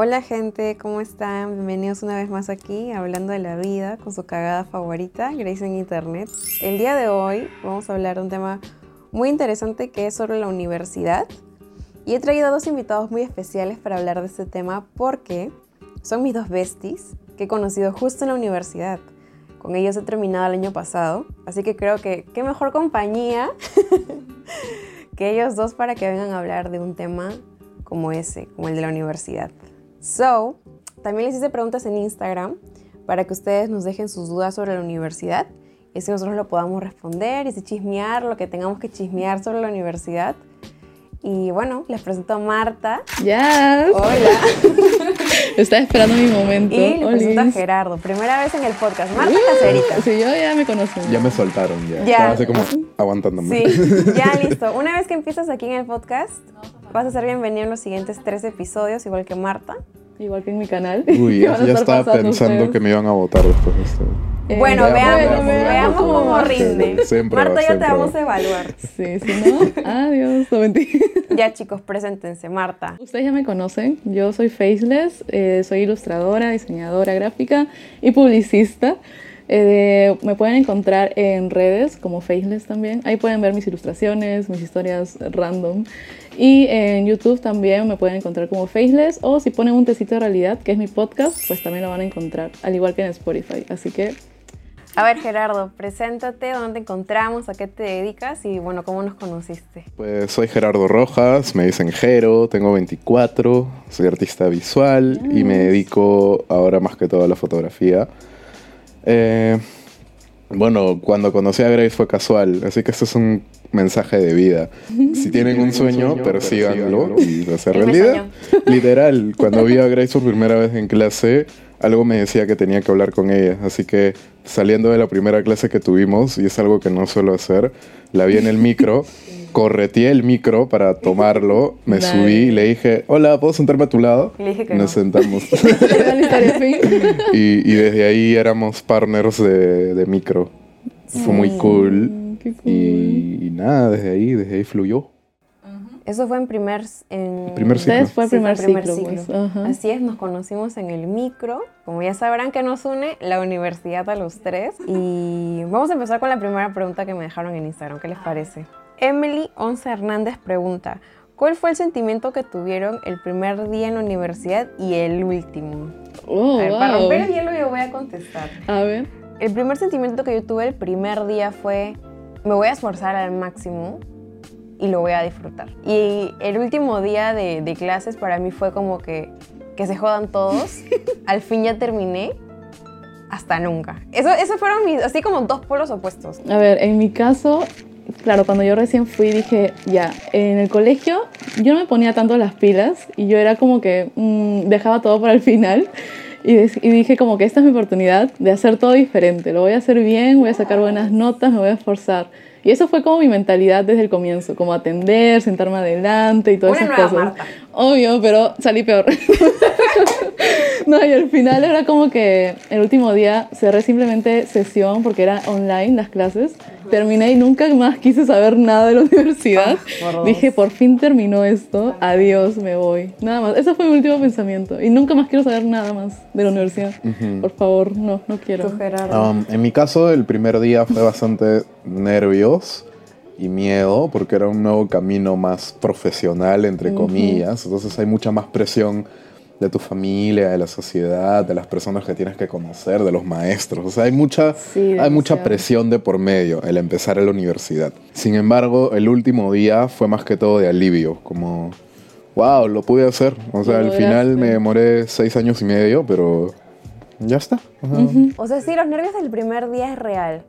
Hola gente, ¿cómo están? Bienvenidos una vez más aquí, hablando de la vida con su cagada favorita, Grace en Internet. El día de hoy vamos a hablar de un tema muy interesante que es sobre la universidad. Y he traído a dos invitados muy especiales para hablar de este tema porque son mis dos besties que he conocido justo en la universidad. Con ellos he terminado el año pasado, así que creo que qué mejor compañía que ellos dos para que vengan a hablar de un tema como ese, como el de la universidad. So, también les hice preguntas en Instagram para que ustedes nos dejen sus dudas sobre la universidad y así nosotros lo podamos responder y si chismear lo que tengamos que chismear sobre la universidad. Y bueno, les presento a Marta. Ya. Hola. Estaba esperando mi momento. Y les presento a Gerardo. Primera vez en el podcast. Marta Uh, Cacerita. Sí, yo ya me conocen. Ya me soltaron, ya. Ya. Estaba así como aguantándome. Sí, ya listo. Una vez que empiezas aquí en el podcast, vas a ser bienvenido en los siguientes tres episodios, igual que Marta. Igual que en mi canal. Uy, ya, estaba pensando ustedes. que me iban a votar después de esto. Eh, bueno, veamos, veamos, veamos, veamos, veamos. cómo rinde. Siempre Marta, va, ya te vamos va. a evaluar. Sí, si no, adiós. No, mentira. Ya, chicos, preséntense. Marta. Ustedes ya me conocen. Yo soy Faceless. eh, soy ilustradora, diseñadora gráfica y publicista. Eh, me pueden encontrar en redes como Faceless también. Ahí pueden ver mis ilustraciones, mis historias random. Y en YouTube también me pueden encontrar como Faceless. O si ponen un tecito de realidad, que es mi podcast, pues también lo van a encontrar, al igual que en Spotify. Así que A ver, Gerardo, preséntate, dónde te encontramos, a qué te dedicas y, bueno, cómo nos conociste. Pues soy Gerardo Rojas, me dicen Jero, tengo 24, soy artista visual y me dedico ahora más que todo a la fotografía. Eh, bueno, cuando conocí a Grace fue casual, así que esto es un mensaje de vida. Si tienen un sueño, persíganlo y lo hacer realidad. Literal, cuando vi a Grace por primera vez en clase, algo me decía que tenía que hablar con ella. Así que saliendo de la primera clase que tuvimos, y es algo que no suelo hacer, la vi en el micro, correteé el micro para tomarlo, me subí y le dije, hola, ¿puedo sentarme a tu lado? Y le dije que Nos no. sentamos. Y, y desde ahí éramos partners de, de micro. Fue muy cool. Qué cool. Y, y nada, desde ahí, desde ahí fluyó. Eso fue en primer... En... Primer ciclo. Ustedes fue el Sí, primer, fue el primer ciclo. ciclo. pues. Así es, nos conocimos en el micro. Como ya sabrán que nos une la universidad a los tres. Y vamos a empezar con la primera pregunta que me dejaron en Instagram. ¿Qué les parece? Emily Once Hernández pregunta, ¿cuál fue el sentimiento que tuvieron el primer día en la universidad y el último? Oh, a ver, para wow. romper el hielo yo voy a contestar. A ver. El primer sentimiento que yo tuve el primer día fue, me voy a esforzar al máximo y lo voy a disfrutar. Y el último día de, de clases para mí fue como que, que se jodan todos. al fin ya terminé. Hasta nunca. Eso, esos fueron mis, así como dos polos opuestos. A ver, en mi caso, claro, cuando yo recién fui dije, ya, en el colegio yo no me ponía tanto las pilas y yo era como que mm, dejaba todo para el final y, y dije como que esta es mi oportunidad de hacer todo diferente, lo voy a hacer bien, voy a sacar buenas notas, me voy a esforzar. Y eso fue como mi mentalidad desde el comienzo, como atender, sentarme adelante y todas Una esas cosas. Marta. Obvio, pero salí peor. No, y al final era como que el último día cerré simplemente sesión porque era online las clases. Terminé y nunca más quise saber nada de la universidad. Ah, por. Dije, por fin terminó esto, adiós, me voy. Nada más, ese fue mi último pensamiento. Y nunca más quiero saber nada más de la universidad. Por favor, no, no quiero. Um, en mi caso, el primer día fue bastante nervios y miedo, porque era un nuevo camino más profesional, entre comillas. Entonces hay mucha más presión de tu familia, de la sociedad, de las personas que tienes que conocer, de los maestros. O sea, hay mucha, Sí, hay mucha presión de por medio el empezar en la universidad. Sin embargo, el último día fue más que todo de alivio, como, wow, lo pude hacer. O sea, al final me demoré seis años y medio, pero ya está. Ajá. O sea, sí, los nervios del primer día es real.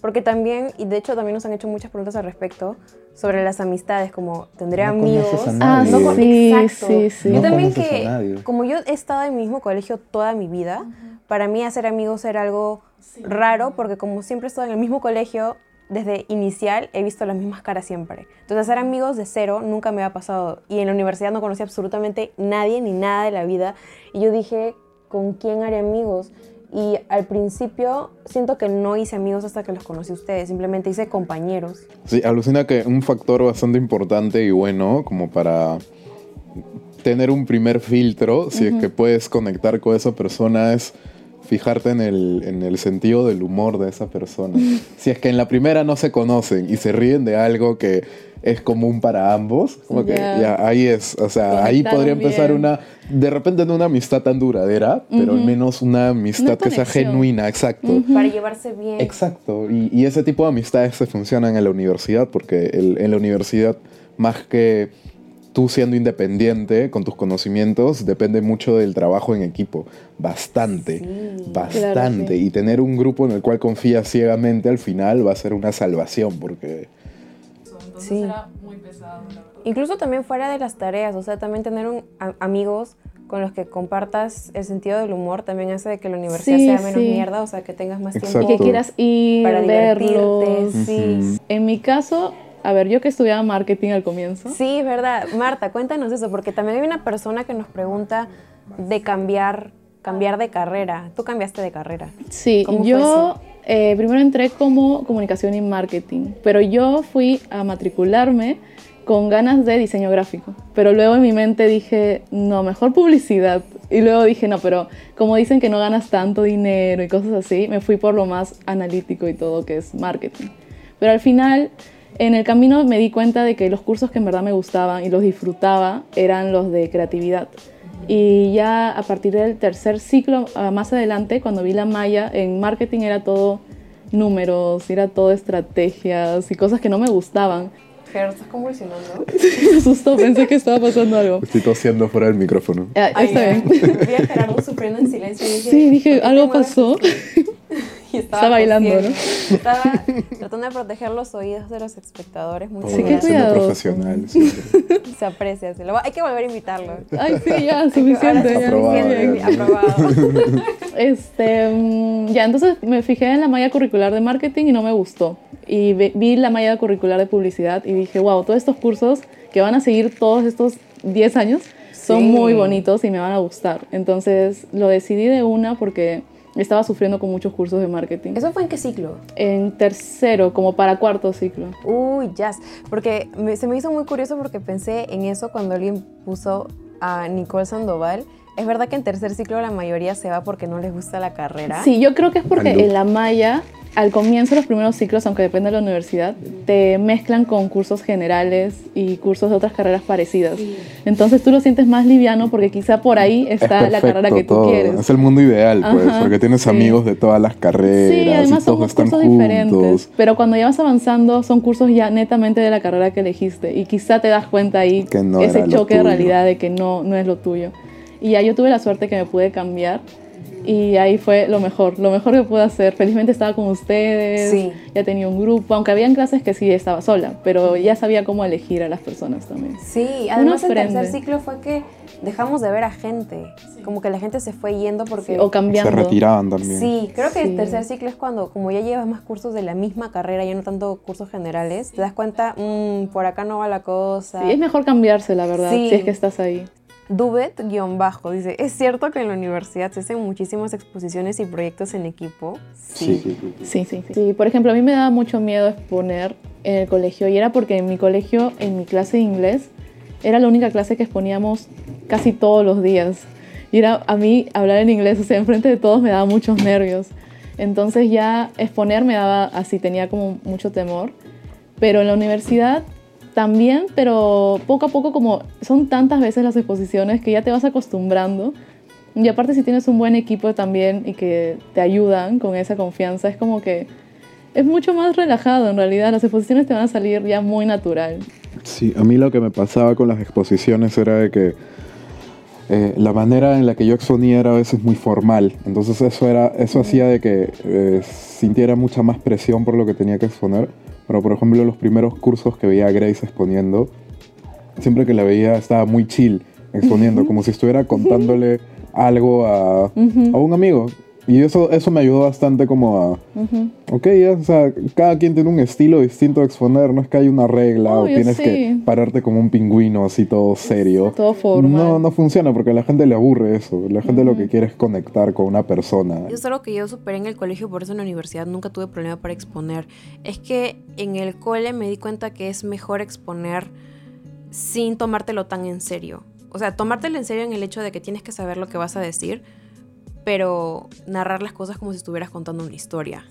Porque también, y de hecho también nos han hecho muchas preguntas al respecto sobre las amistades, como tendré No amigos. a Ah, nadie. No con- sí, exacto. sí, sí. Yo No también conoces a que, como yo he estado en mi mismo colegio toda mi vida, para mí hacer amigos era algo raro, porque como siempre he estado en el mismo colegio, desde inicial he visto las mismas caras siempre. Entonces hacer amigos de cero nunca me ha pasado. Y en la universidad no conocí absolutamente nadie ni nada de la vida. Y yo dije, ¿con quién haré amigos? Y al principio siento que no hice amigos hasta que los conocí a ustedes, simplemente hice compañeros. Sí, alucina que un factor bastante importante y bueno como para tener un primer filtro, si es que puedes conectar con esa persona, es fijarte en el, en el sentido del humor de esa persona. si es que en la primera no se conocen y se ríen de algo que es común para ambos, como que Ya. ya ahí es, o sea, ahí podría empezar bien. una, de repente no una amistad tan duradera, pero al menos una amistad Una que sea genuina, exacto. Para llevarse bien. Exacto, y, y ese tipo de amistades se funcionan en la universidad, porque el- en la universidad, más que tú siendo independiente con tus conocimientos, depende mucho del trabajo en equipo. Bastante, Sí. bastante. Claro, sí. Y tener un grupo en el cual confías ciegamente al final va a ser una salvación, porque Entonces Sí. era muy pesado, la verdad. Incluso también fuera de las tareas, o sea, también tener un, a- amigos con los que compartas el sentido del humor también hace de que la universidad Sí, sea menos sí. mierda, o sea, que tengas más Exacto. Y tiempo que quieras ir, para verlos. divertirte. Sí. En mi caso, a ver, yo que estudiaba marketing al comienzo. Sí, es verdad. Marta, cuéntanos eso, porque también hay una persona que nos pregunta de cambiar, cambiar de carrera. Tú cambiaste de carrera. Sí, ¿Cómo fue yo eh, primero entré como comunicación y marketing, pero yo fui a matricularme con ganas de diseño gráfico. Pero luego en mi mente dije, no, mejor publicidad. Y luego dije, no, pero como dicen que no ganas tanto dinero y cosas así, me fui por lo más analítico y todo, que es marketing. Pero al final, en el camino me di cuenta de que los cursos que en verdad me gustaban y los disfrutaba eran los de creatividad. Y ya a partir del tercer ciclo, ah, más adelante, cuando vi la malla, en marketing era todo números, era todo estrategias y cosas que no me gustaban. Ger, ¿estás convulsionando? me asustó, pensé que estaba pasando algo. estoy tosiendo fuera del micrófono. Ah, Ay, está bien. Vi a Gerardo sufriendo en silencio y dije... Sí, dije, ¿por qué te algo mueves pasó. Y estaba Está bailando, tosiendo. Estaba tratando de proteger los oídos de los espectadores. Muy Sí, cuidadoso. profesional. Se aprecia. se lo va- Hay que volver a invitarlo. Ay, sí, ya, suficiente. ya, Aprobado, ya. Aprobado. Este, mm, ya, entonces me fijé en la malla curricular de marketing y no me gustó. Y vi la malla curricular de publicidad y dije, wow, todos estos cursos que van a seguir todos estos 10 años son Sí. muy bonitos y me van a gustar. Entonces lo decidí de una porque estaba sufriendo con muchos cursos de marketing. ¿Eso fue en qué ciclo? En tercero, como para cuarto ciclo. Uy, jazz. Porque me- se me hizo muy curioso porque pensé en eso cuando alguien puso a Nicole Sandoval. Es verdad que en tercer ciclo la mayoría se va porque no les gusta la carrera. Sí, yo creo que es porque en la malla, al comienzo de los primeros ciclos, aunque depende de la universidad, te mezclan con cursos generales y cursos de otras carreras parecidas. Entonces tú lo sientes más liviano porque quizá por ahí Es está la carrera que tú todo. quieres. Es el mundo ideal, pues, Ajá, porque tienes sí. amigos de todas las carreras Sí, además y son todos cursos juntos. diferentes. Pero cuando ya vas avanzando, son cursos ya netamente de la carrera que elegiste. Y quizá te das cuenta ahí Que no ese choque de realidad de que no, no es lo tuyo. Y ya yo tuve la suerte que me pude cambiar. Y ahí fue lo mejor, lo mejor que pude hacer. Felizmente estaba con ustedes, Sí. ya tenía un grupo, aunque habían clases que sí estaba sola, pero ya sabía cómo elegir a las personas también. Sí, además el tercer ciclo fue que dejamos de ver a gente. Como que la gente se fue yendo porque... O cambiando. Se retiraban también. Sí, creo que Sí. el tercer ciclo es cuando, como ya llevas más cursos de la misma carrera, ya no tanto cursos generales, te das cuenta, "Mm, por acá no va la cosa. Sí, es mejor cambiarse, la verdad, Sí. si es que estás ahí. Dubet-bajo dice, ¿es cierto que en la universidad se hacen muchísimas exposiciones y proyectos en equipo? Sí, sí, sí. Sí, sí, sí. Sí, por ejemplo, a mí me daba mucho miedo exponer en el colegio y era porque en mi colegio, en mi clase de inglés, era la única clase que exponíamos casi todos los días. Y era a mí hablar en inglés, o sea, enfrente de todos me daba muchos nervios. Entonces ya exponer me daba así, tenía como mucho temor. Pero en la universidad también, pero poco a poco como son tantas veces las exposiciones que ya te vas acostumbrando. Y aparte si tienes un buen equipo también y que te ayudan con esa confianza, es como que es mucho más relajado en realidad. Las exposiciones te van a salir ya muy natural. Sí, a mí lo que me pasaba con las exposiciones era de que eh, la manera en la que yo exponía era a veces muy formal. Entonces eso, era, eso hacía de que eh, sintiera mucha más presión por lo que tenía que exponer. Pero por ejemplo los primeros cursos que veía a Grace exponiendo, siempre que la veía estaba muy chill exponiendo, como si estuviera contándole algo a, a un amigo. Y eso, eso me ayudó bastante como a. Ok, ya, o sea, cada quien tiene un estilo distinto de exponer, no es que hay una regla Obvio, o tienes sí. que pararte como un pingüino así todo serio. Todo formal. No, no funciona porque a la gente le aburre eso. La gente lo que quiere es conectar con una persona. Es algo que yo superé en el colegio, por eso en la universidad nunca tuve problema para exponer. Es que en el cole me di cuenta que es mejor exponer sin tomártelo tan en serio. o sea, tomártelo en serio en el hecho de que tienes que saber lo que vas a decir, pero narrar las cosas como si estuvieras contando una historia.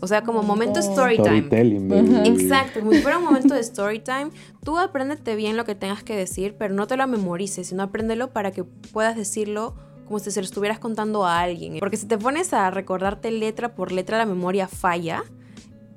O sea, como momento story time. Storytelling, baby. Exacto, como si fuera un momento de story time. Tú apréndete bien lo que tengas que decir, pero no te lo memorices, sino apréndelo para que puedas decirlo como si se lo estuvieras contando a alguien. Porque si te pones a recordarte letra por letra, la memoria falla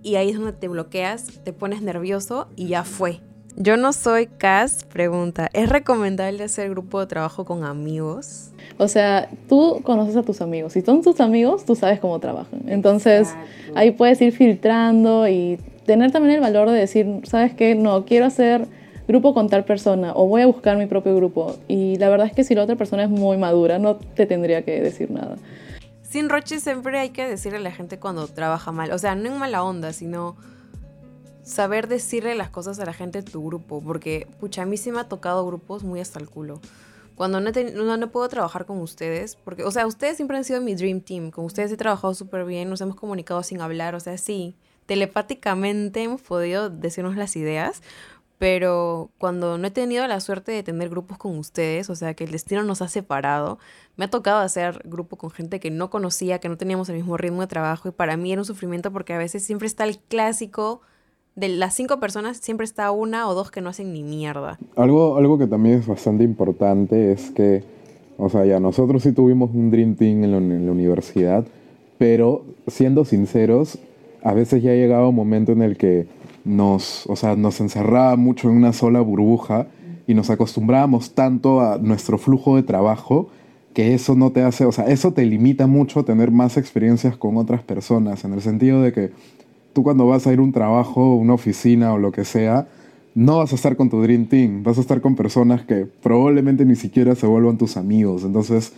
y ahí es donde te bloqueas, te pones nervioso y ya fue. Yo no soy Cas, pregunta, ¿es recomendable hacer grupo de trabajo con amigos? O sea, tú conoces a tus amigos. Si son tus amigos, tú sabes cómo trabajan. Entonces, ahí puedes ir filtrando y tener también el valor de decir, ¿sabes qué? No, quiero hacer grupo con tal persona o voy a buscar mi propio grupo. Y la verdad es que si la otra persona es muy madura, no te tendría que decir nada. Sin Roche siempre hay que decirle a la gente cuando trabaja mal. O sea, no en mala onda, sino saber decirle las cosas a la gente de tu grupo. Porque, pucha, me ha tocado grupos muy hasta el culo. Cuando no, no, no, puedo trabajar con ustedes, porque, o sea, ustedes siempre han sido mi dream team. Con ustedes he trabajado súper bien, nos hemos comunicado sin hablar, o sea, sí, telepáticamente hemos podido decirnos las ideas, pero cuando no he tenido la suerte de tener grupos con ustedes, o sea, que el destino nos ha separado, me ha tocado hacer grupo con gente que no conocía, que no teníamos el mismo ritmo de trabajo y para mí era un sufrimiento porque a veces siempre está el clásico de las cinco personas siempre está una o dos que no hacen ni mierda. Algo, algo que también es bastante importante es que, o sea, ya nosotros sí tuvimos un Dream Team en la, universidad, pero siendo sinceros, a veces ya llegaba un momento en el que nos, o sea, nos encerraba mucho en una sola burbuja y nos acostumbrábamos tanto a nuestro flujo de trabajo que eso no te hace, o sea, eso te limita mucho a tener más experiencias con otras personas, en el sentido de que tú cuando vas a ir a un trabajo, una oficina o lo que sea, no vas a estar con tu Dream Team, vas a estar con personas que probablemente ni siquiera se vuelvan tus amigos. Entonces,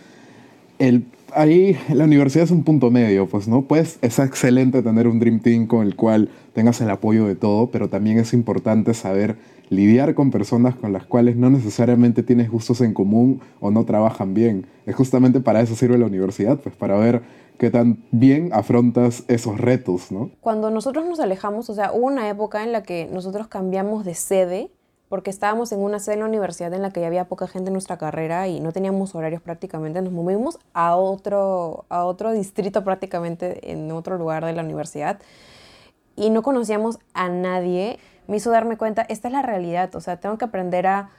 el, ahí la universidad es un punto medio, pues, ¿no? Pues es excelente tener un Dream Team con el cual tengas el apoyo de todo, pero también es importante saber lidiar con personas con las cuales no necesariamente tienes gustos en común o no trabajan bien. Es justamente para eso sirve la universidad, pues para ver qué tan bien afrontas esos retos, ¿no? Cuando nosotros nos alejamos, o sea, hubo una época en la que nosotros cambiamos de sede porque estábamos en una sede en la universidad en la que ya había poca gente en nuestra carrera y no teníamos horarios prácticamente, nos movimos a otro, a otro distrito prácticamente en otro lugar de la universidad y no conocíamos a nadie. Me hizo darme cuenta, esta es la realidad, o sea, tengo que aprender a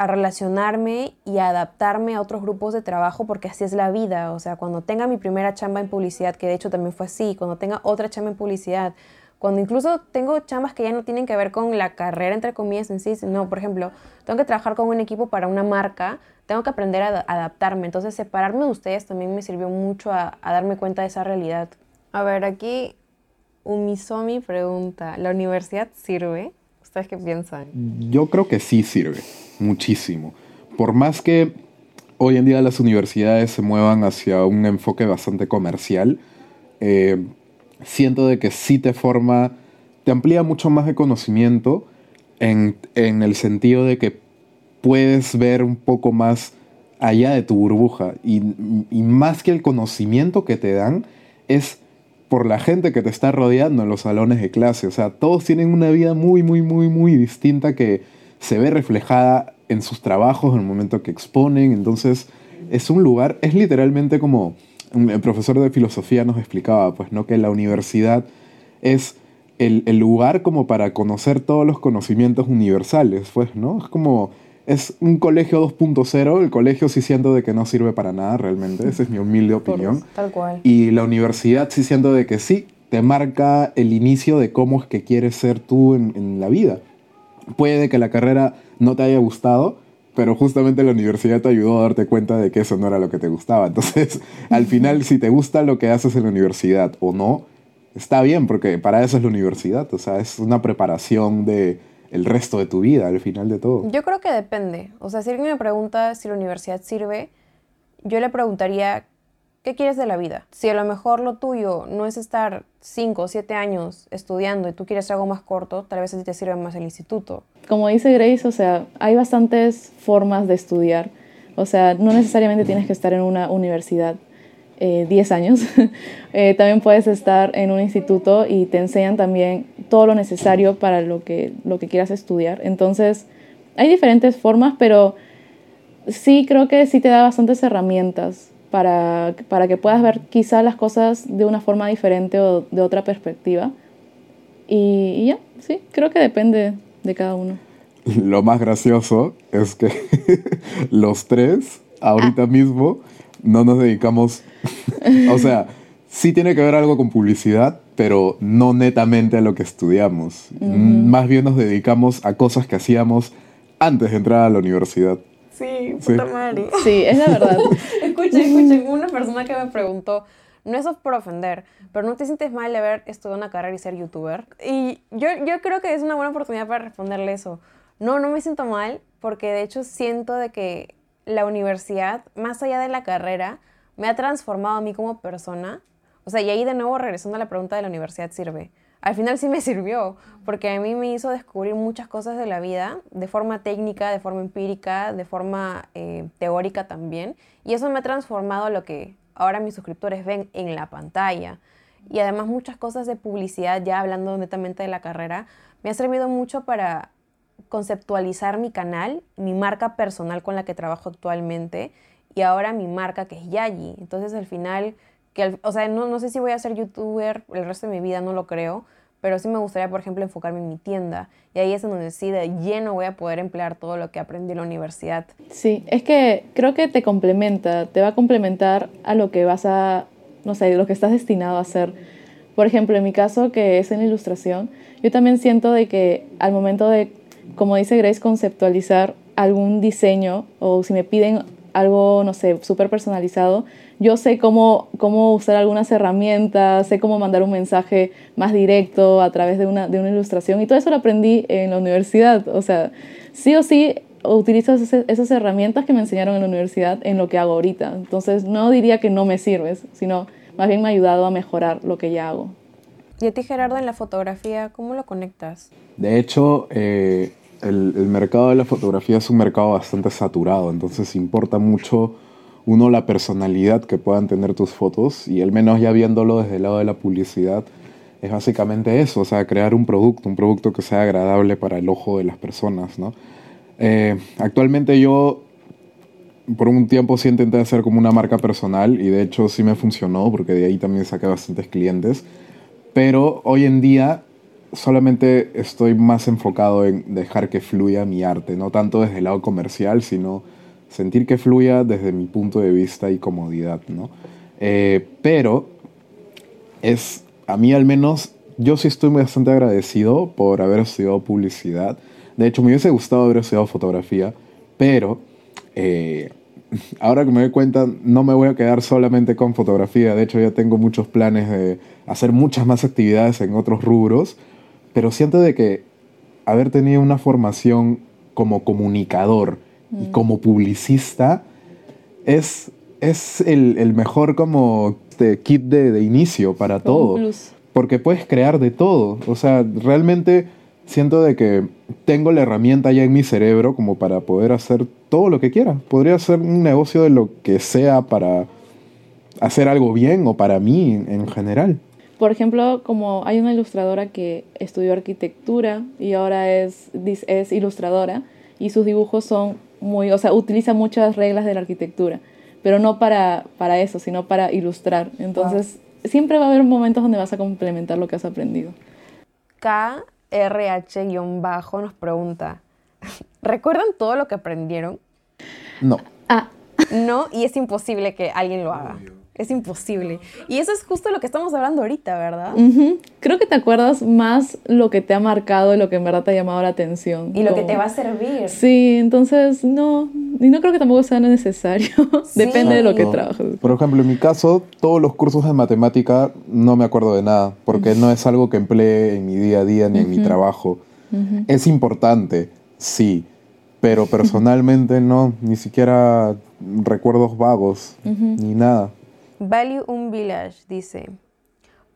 a relacionarme y a adaptarme a otros grupos de trabajo porque así es la vida. O sea, cuando tenga mi primera chamba en publicidad, que de hecho también fue así, cuando tenga otra chamba en publicidad, cuando incluso tengo chambas que ya no tienen que ver con la carrera, entre comillas, en sí, no, por ejemplo, tengo que trabajar con un equipo para una marca, tengo que aprender a adaptarme. Entonces, separarme de ustedes también me sirvió mucho a, a darme cuenta de esa realidad. A ver, aquí Umisomi pregunta, ¿la universidad sirve? ¿Ustedes qué piensan? Yo creo que sí sirve, muchísimo. Por más que hoy en día las universidades se muevan hacia un enfoque bastante comercial, eh, siento de que sí te forma, te amplía mucho más de conocimiento en, en el sentido de que puedes ver un poco más allá de tu burbuja y, y más que el conocimiento que te dan es por la gente que te está rodeando en los salones de clase. O sea, todos tienen una vida muy, muy, muy, muy distinta que se ve reflejada en sus trabajos, en el momento que exponen. Entonces, es un lugar, es literalmente como el profesor de filosofía nos explicaba, pues, ¿no? Que la universidad es el, el lugar como para conocer todos los conocimientos universales, pues, ¿no? Es como es un colegio 2.0. El colegio sí siento de que no sirve para nada realmente. Esa es mi humilde opinión. Tal cual. Y la universidad sí siento de que sí, te marca el inicio de cómo es que quieres ser tú en, en la vida. Puede que la carrera no te haya gustado, pero justamente la universidad te ayudó a darte cuenta de que eso no era lo que te gustaba. Entonces, al final, si te gusta lo que haces en la universidad o no, está bien, porque para eso es la universidad. O sea, es una preparación de el resto de tu vida al final de todo. Yo creo que depende. O sea, si alguien me pregunta si la universidad sirve, yo le preguntaría, ¿qué quieres de la vida? Si a lo mejor lo tuyo no es estar 5 o 7 años estudiando y tú quieres algo más corto, tal vez a ti te sirve más el instituto. Como dice Grace, o sea, hay bastantes formas de estudiar. O sea, no necesariamente tienes que estar en una universidad. 10 años. eh, también puedes estar en un instituto y te enseñan también todo lo necesario para lo que, lo que quieras estudiar. Entonces, hay diferentes formas, pero sí creo que sí te da bastantes herramientas para, para que puedas ver quizá las cosas de una forma diferente o de otra perspectiva. Y, y ya, sí, creo que depende de cada uno. Lo más gracioso es que los tres, ahorita mismo, no nos dedicamos, o sea, sí tiene que ver algo con publicidad, pero no netamente a lo que estudiamos. Más bien nos dedicamos a cosas que hacíamos antes de entrar a la universidad. Sí, puta madre. Sí, es la verdad. escuchen, escuchen, una persona que me preguntó, no es por ofender, pero ¿no te sientes mal de haber estudiado una carrera y ser youtuber? Y yo, yo creo que es una buena oportunidad para responderle eso. No, no me siento mal, porque de hecho siento de que la universidad, más allá de la carrera, me ha transformado a mí como persona. O sea, y ahí de nuevo regresando a la pregunta de la universidad sirve. Al final sí me sirvió, porque a mí me hizo descubrir muchas cosas de la vida, de forma técnica, de forma empírica, de forma eh, teórica también. Y eso me ha transformado a lo que ahora mis suscriptores ven en la pantalla. Y además muchas cosas de publicidad, ya hablando netamente de la carrera, me ha servido mucho para conceptualizar mi canal, mi marca personal con la que trabajo actualmente y ahora mi marca que es Yayi. Entonces al final, que o sea, no, no sé si voy a ser youtuber el resto de mi vida, no lo creo, pero sí me gustaría, por ejemplo, enfocarme en mi tienda. Y ahí es en donde sí, de lleno voy a poder emplear todo lo que aprendí en la universidad. Sí, es que creo que te complementa, te va a complementar a lo que vas a, no sé, lo que estás destinado a hacer. Por ejemplo, en mi caso, que es en ilustración, yo también siento de que al momento de como dice Grace, conceptualizar algún diseño o si me piden algo, no sé, súper personalizado, yo sé cómo, cómo usar algunas herramientas, sé cómo mandar un mensaje más directo a través de una, de una ilustración y todo eso lo aprendí en la universidad. O sea, sí o sí utilizo esas herramientas que me enseñaron en la universidad en lo que hago ahorita. Entonces no diría que no me sirves, sino más bien me ha ayudado a mejorar lo que ya hago. Y a ti, Gerardo, en la fotografía, ¿cómo lo conectas? De hecho, eh, el, mercado de la fotografía es un mercado bastante saturado, entonces importa mucho, uno, la personalidad que puedan tener tus fotos y al menos ya viéndolo desde el lado de la publicidad, es básicamente eso, o sea, crear un producto, un producto que sea agradable para el ojo de las personas, ¿no? Eh, actualmente yo por un tiempo sí intenté hacer como una marca personal y de hecho sí me funcionó porque de ahí también saqué bastantes clientes, pero hoy en día solamente estoy más enfocado en dejar que fluya mi arte, no tanto desde el lado comercial, sino sentir que fluya desde mi punto de vista y comodidad, ¿no? Eh, pero es, a mí al menos, yo sí estoy bastante agradecido por haber estudiado publicidad. De hecho, me hubiese gustado haber estudiado fotografía, pero eh, ahora que me doy cuenta, no me voy a quedar solamente con fotografía. De hecho, ya tengo muchos planes de hacer muchas más actividades en otros rubros pero siento de que haber tenido una formación como comunicador y mm. como publicista es, es el, el mejor como este kit de, de inicio para todo. Porque puedes crear de todo. O sea, realmente siento de que tengo la herramienta ya en mi cerebro como para poder hacer todo lo que quiera. Podría hacer un negocio de lo que sea para hacer algo bien o para mí en general. Por ejemplo, como hay una ilustradora que estudió arquitectura y ahora es, es ilustradora y sus dibujos son muy, o sea, utiliza muchas reglas de la arquitectura, pero no para, para eso, sino para ilustrar. Entonces, siempre va a haber momentos donde vas a complementar lo que has aprendido. KRH-bajo nos pregunta, ¿recuerdan todo lo que aprendieron? No. Ah. No, y es imposible que alguien lo haga. Es imposible. Y eso es justo lo que estamos hablando ahorita, ¿verdad? Creo que te acuerdas más lo que te ha marcado y lo que en verdad te ha llamado la atención. Y lo que te va a servir. Sí, entonces no, y no creo que tampoco sea necesario. Depende de lo que trabajes. Por ejemplo, en mi caso, todos los cursos de matemática no me acuerdo de nada, porque no es algo que emplee en mi día a día ni en mi trabajo. Es importante, sí, pero personalmente no, ni siquiera recuerdos vagos, ni nada. Value un Village dice,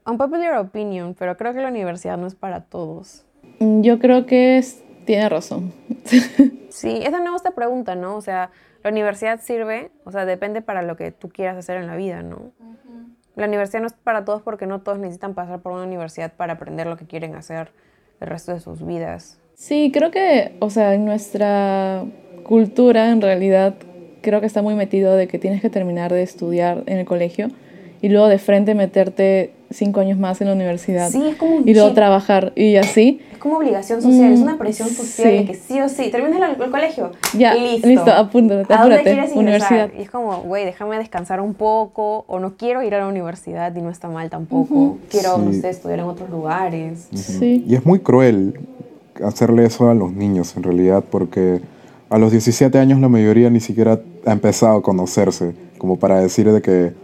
unpopular opinion, pero creo que la universidad no es para todos. Mm, yo creo que es, tiene razón. sí, esa no esta pregunta, ¿no? O sea, la universidad sirve, o sea, depende para lo que tú quieras hacer en la vida, ¿no? La universidad no es para todos porque no todos necesitan pasar por una universidad para aprender lo que quieren hacer el resto de sus vidas. Sí, creo que, o sea, en nuestra cultura en realidad creo que está muy metido de que tienes que terminar de estudiar en el colegio y luego de frente meterte cinco años más en la universidad. Sí, es como un Y luego chip. trabajar y así. Es como obligación social, es Mm, una presión social sí. de que sí o sí, terminas el, el colegio. Ya, y listo. listo, apúntate, ¿A dónde quieres ingresar? universidad. Y es como, güey, déjame descansar un poco, o no quiero ir a la universidad y no está mal tampoco. Ujú. Quiero, no Sí. sé, estudiar en otros lugares. Sí. Y es muy cruel hacerle eso a los niños en realidad porque a los 17 años la mayoría ni siquiera ha empezado a conocerse como para decir de que,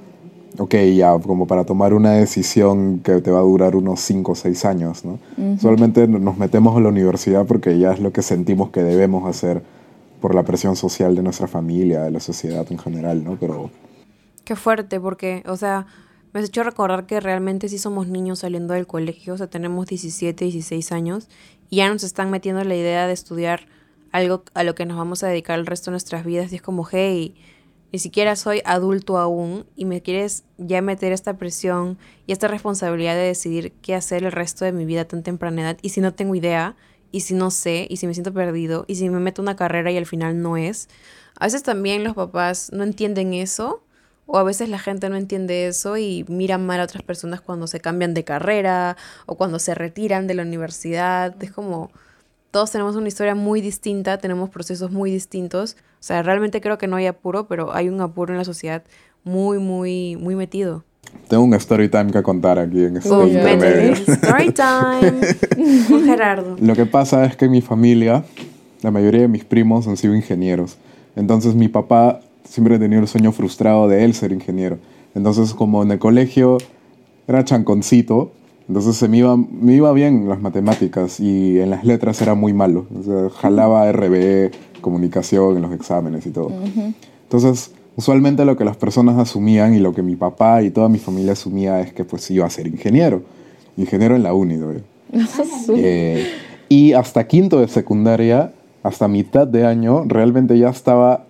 ok, ya, como para tomar una decisión que te va a durar unos 5 o 6 años, ¿no? Solamente nos metemos a la universidad porque ya es lo que sentimos que debemos hacer por la presión social de nuestra familia, de la sociedad en general, ¿no? Pero Qué fuerte, porque, o sea, me has hecho recordar que realmente sí somos niños saliendo del colegio, o sea, tenemos 17, 16 años, y ya nos están metiendo la idea de estudiar algo a lo que nos vamos a dedicar el resto de nuestras vidas, y es como, hey, ni siquiera soy adulto aún, y me quieres ya meter esta presión y esta responsabilidad de decidir qué hacer el resto de mi vida tan temprana edad, y si no tengo idea, y si no sé, y si me siento perdido, y si me meto una carrera y al final no es. A veces también los papás no entienden eso, o a veces la gente no entiende eso y mira mal a otras personas cuando se cambian de carrera o cuando se retiran de la universidad. Es como, todos tenemos una historia muy distinta, tenemos procesos muy distintos. O sea, realmente creo que no hay apuro, pero hay un apuro en la sociedad muy, muy, muy metido. tengo un story time que contar aquí en este Uy, intermedio. Story time con Gerardo. Lo que pasa es que mi familia, la mayoría de mis primos han sido ingenieros. Entonces mi papá siempre ha tenido el sueño frustrado de él ser ingeniero. Entonces como en el colegio era chanconcito, entonces se me iba, me iba bien las matemáticas y en las letras era muy malo. O sea, jalaba RBE, comunicación en los exámenes y todo. Entonces, usualmente lo que las personas asumían y lo que mi papá y toda mi familia asumía es que pues iba a ser ingeniero. Ingeniero en la uni. Eh, y hasta quinto de secundaria, hasta mitad de año, realmente ya estaba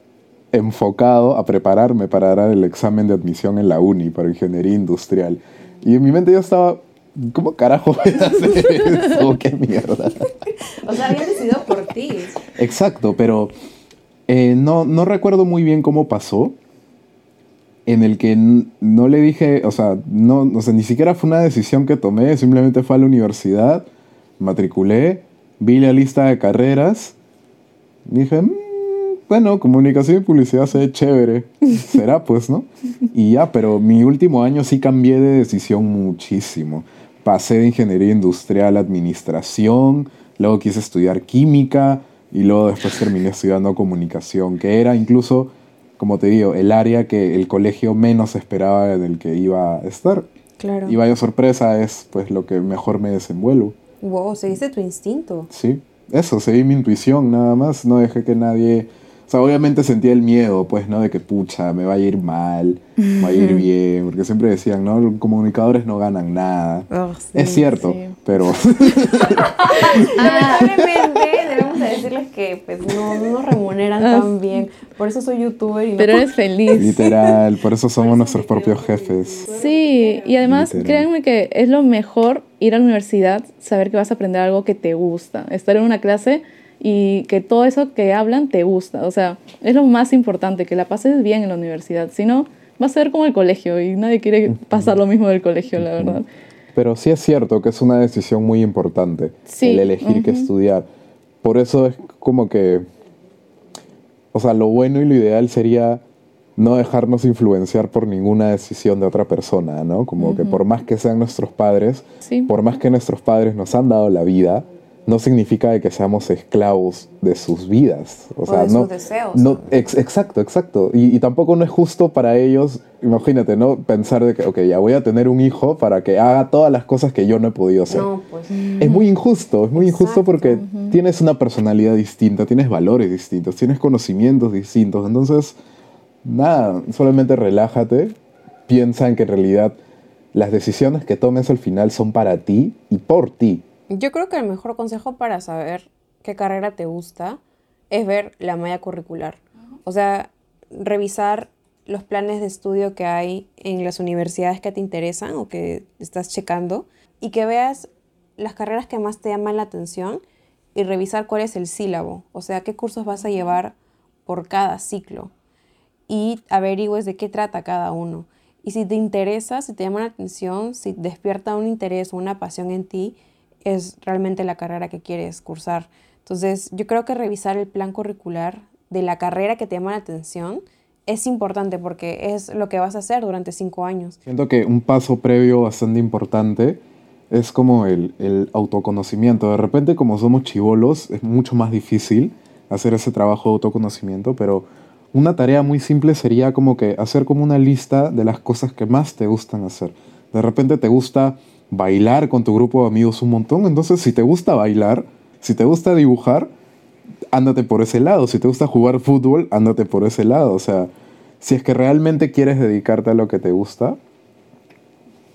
enfocado a prepararme para dar el examen de admisión en la uni para ingeniería industrial. Y en mi mente yo estaba, ¿cómo carajo voy a hacer eso? ¿Qué mierda? O sea, habían decidido por ti. Exacto, pero eh, no, no recuerdo muy bien cómo pasó. En el que no le dije, o sea, no, o sea, ni siquiera fue una decisión que tomé, simplemente fue a la universidad, matriculé, vi la lista de carreras, dije, "Mm, bueno, comunicación y publicidad se ve chévere, será pues, ¿no? Y ya, pero mi último año sí cambié de decisión muchísimo. Pasé de ingeniería industrial a administración, luego quise estudiar química y luego después terminé estudiando comunicación, que era incluso, como te digo, el área que el colegio menos esperaba en el que iba a estar. Claro. Y vaya sorpresa, es pues lo que mejor me desenvuelvo. Wow, seguiste tu instinto. Sí, eso, seguí mi intuición nada más, no dejé que nadie... O sea, obviamente sentía el miedo, pues, ¿no? De que, pucha, me va a ir mal, me va a ir bien, porque siempre decían, ¿no? Los comunicadores no ganan nada. Oh, sí. es cierto, sí. pero Lamentablemente debemos de decirles que pues no, no nos remuneran tan bien. Por eso soy youtuber y no Pero eres feliz. literal, por eso somos nuestros propios jefes. Sí, y además Literal. créanme que es lo mejor ir a la universidad, saber que vas a aprender algo que te gusta, estar en una clase y que todo eso que hablan te gusta. O sea, es lo más importante, que la pases bien en la universidad. Si no, va a ser como el colegio y nadie quiere pasar lo mismo del colegio, la verdad. Pero sí es cierto que es una decisión muy importante Sí, el elegir qué ujú. estudiar. Por eso es como que, o sea, lo bueno y lo ideal sería no dejarnos influenciar por ninguna decisión de otra persona, ¿no? Como que por más que sean nuestros padres, Sí. por más que nuestros padres nos han dado la vida, no significa de que seamos esclavos de sus vidas. O, O sea, de no, sus deseos, no- ¿no? ex- exacto, exacto. Y, y tampoco no es justo para ellos, imagínate, ¿no? Pensar de que, ok, ya voy a tener un hijo para que haga todas las cosas que yo no he podido hacer. No, pues. Es muy injusto, es muy injusto porque tienes una personalidad distinta, tienes valores distintos, tienes conocimientos distintos. Entonces, nada, solamente relájate, piensa en que en realidad las decisiones que tomes al final son para ti y por ti. Yo creo que el mejor consejo para saber qué carrera te gusta es ver la malla curricular. O sea, revisar los planes de estudio que hay en las universidades que te interesan o que estás checando y que veas las carreras que más te llaman la atención y revisar cuál es el sílabo, o sea, qué cursos vas a llevar por cada ciclo. y averigües de qué trata cada uno. Y si te interesa, si te llama la atención, si despierta un interés o una pasión en ti, es realmente la carrera que quieres cursar. Entonces, yo creo que revisar el plan curricular de la carrera que te llama la atención es importante porque es lo que vas a hacer durante cinco años. Siento que un paso previo bastante importante es como el, el autoconocimiento. De repente, como somos chivolos, es mucho más difícil hacer ese trabajo de autoconocimiento, pero una tarea muy simple sería como que hacer como una lista de las cosas que más te gustan hacer. De repente te gusta bailar con tu grupo de amigos un montón, entonces si te gusta bailar, si te gusta dibujar, ándate por ese lado. Si te gusta jugar fútbol, ándate por ese lado. O sea, si es que realmente quieres dedicarte a lo que te gusta,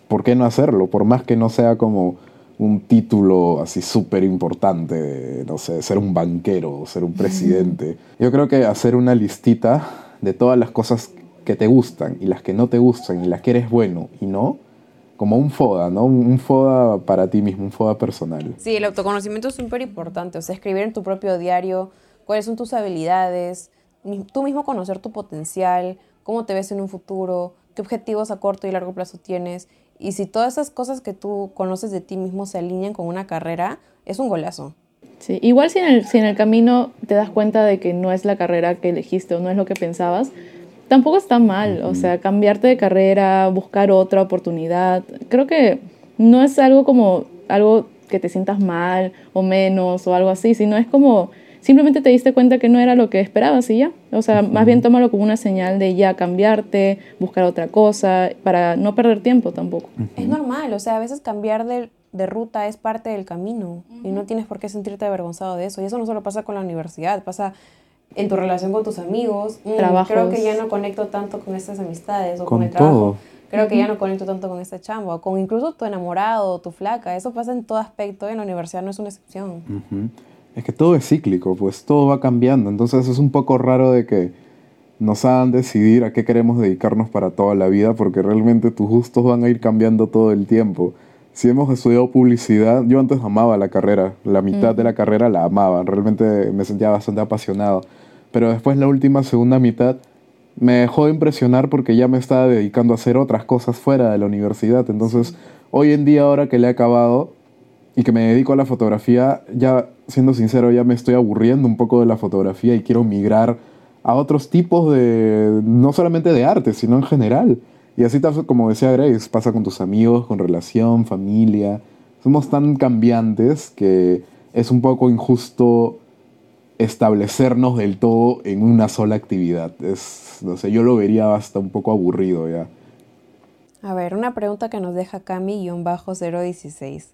¿por qué no hacerlo? Por más que no sea como un título así súper importante, no sé, ser un banquero, ser un presidente. Yo creo que hacer una listita de todas las cosas que te gustan y las que no te gustan y las que eres bueno y no, como un FODA, ¿no? Un FODA para ti mismo, un FODA personal. Sí, el autoconocimiento es súper importante, o sea, escribir en tu propio diario cuáles son tus habilidades, tú mismo conocer tu potencial, cómo te ves en un futuro, qué objetivos a corto y largo plazo tienes. Y si todas esas cosas que tú conoces de ti mismo se alinean con una carrera, es un golazo. Sí, igual si en, el, si en el camino te das cuenta de que no es la carrera que elegiste o no es lo que pensabas, tampoco está mal, o sea, cambiarte de carrera, buscar otra oportunidad, creo que no es algo como algo que te sientas mal o menos o algo así, sino es como simplemente te diste cuenta que no era lo que esperabas y ya. O sea, más bien tómalo como una señal de ya cambiarte, buscar otra cosa, para no perder tiempo tampoco. Es normal, o sea, a veces cambiar de, de ruta es parte del camino y no tienes por qué sentirte avergonzado de eso. Y eso no solo pasa con la universidad, pasa en tu relación con tus amigos. Mm, creo que ya no conecto tanto con estas amistades o con, el trabajo. Creo que ya no conecto tanto con esta chamba o con incluso tu enamorado, tu flaca. Eso pasa en todo aspecto y en la universidad no es una excepción. Es que todo es cíclico, pues todo va cambiando. Entonces es un poco raro de que nos hagan decidir a qué queremos dedicarnos para toda la vida porque realmente tus gustos van a ir cambiando todo el tiempo. Si hemos estudiado publicidad, yo antes amaba la carrera, la mitad de la carrera la amaba, realmente me sentía bastante apasionado pero después la última segunda mitad me dejó de impresionar porque ya me estaba dedicando a hacer otras cosas fuera de la universidad. Entonces, hoy en día, ahora que le he acabado y que me dedico a la fotografía, ya siendo sincero, ya me estoy aburriendo un poco de la fotografía y quiero migrar a otros tipos de, no solamente de arte, sino en general. Y así, como decía Grace, pasa con tus amigos, con relación, familia. Somos tan cambiantes que es un poco injusto establecernos del todo en una sola actividad. Es, no sé, yo lo vería hasta un poco aburrido ya. A ver, una pregunta que nos deja Cami-016.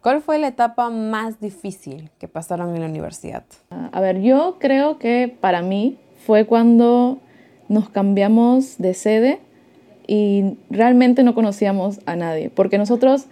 ¿Cuál fue la etapa más difícil que pasaron en la universidad? A ver, yo creo que para mí fue cuando nos cambiamos de sede y realmente no conocíamos a nadie, porque nosotros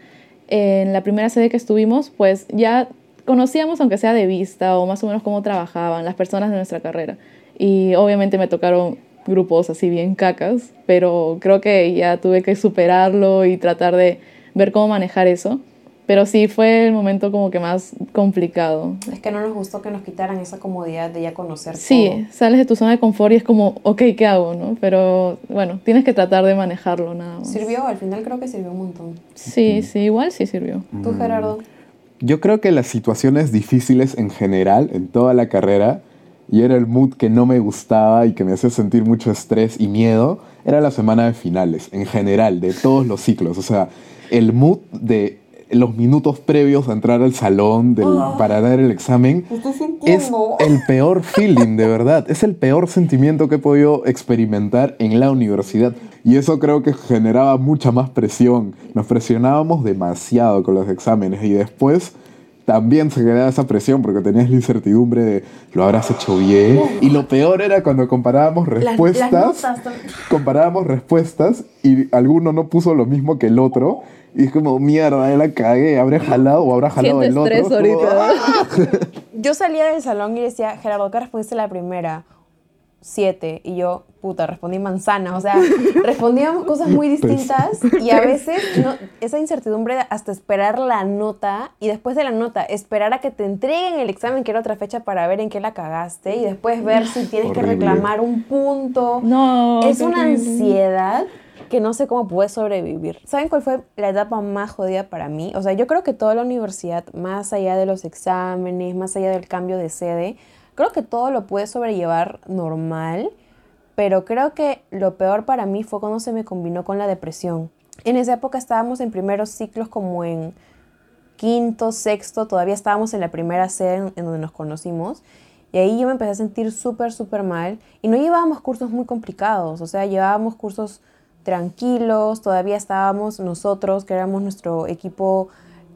en la primera sede que estuvimos, pues ya conocíamos, aunque sea de vista, o más o menos cómo trabajaban las personas de nuestra carrera. Y obviamente me tocaron grupos así bien cacas, pero creo que ya tuve que superarlo y tratar de ver cómo manejar eso. Pero sí fue el momento como que más complicado. Es que no nos gustó que nos quitaran esa comodidad de ya conocer sí, sales de tu zona de confort y es como, ok, ¿qué hago? ¿no? Pero bueno, tienes que tratar de manejarlo nada más. ¿Sirvió? Al final creo que sirvió un montón. Sí, sí, igual sí sirvió. ¿Tú, Gerardo? Yo creo que las situaciones difíciles en general, en toda la carrera, y era el mood que no me gustaba y que me hacía sentir mucho estrés y miedo, era la semana de finales, en general, de todos los ciclos. O sea, el mood de los minutos previos a entrar al salón ah. para dar el examen es el peor feeling, de verdad. Es el peor sentimiento que he podido experimentar en la universidad. Y eso creo que generaba mucha más presión. Nos presionábamos demasiado con los exámenes y después también se generaba esa presión porque tenías la incertidumbre de lo habrás hecho bien. Y lo peor era cuando comparábamos respuestas. comparábamos respuestas y alguno no puso lo mismo que el otro. Y es como, mierda, ya la cagué, habré jalado o habrá jalado el otro. ahorita. Yo salía del salón y decía, Gerardo, ¿qué respondiste la primera? 7 y yo, puta, respondí manzana. O sea, respondíamos cosas muy distintas y a veces esa incertidumbre de hasta esperar la nota y después de la nota esperar a que te entreguen el examen, que era otra fecha para ver en qué la cagaste y después ver si tienes que reclamar un punto. No. Es una ansiedad que no sé cómo pude sobrevivir. ¿Saben cuál fue la etapa más jodida para mí? O sea, yo creo que toda la universidad, más allá de los exámenes, más allá del cambio de sede, Creo que todo lo pude sobrellevar normal, pero creo que lo peor para mí fue cuando se me combinó con la depresión. En esa época estábamos en primeros ciclos como en quinto, sexto, todavía estábamos en la primera sede en, donde nos conocimos. Y ahí yo me empecé a sentir súper, súper mal. Y no llevábamos cursos muy complicados, o sea, llevábamos cursos tranquilos, todavía estábamos nosotros, que éramos nuestro equipo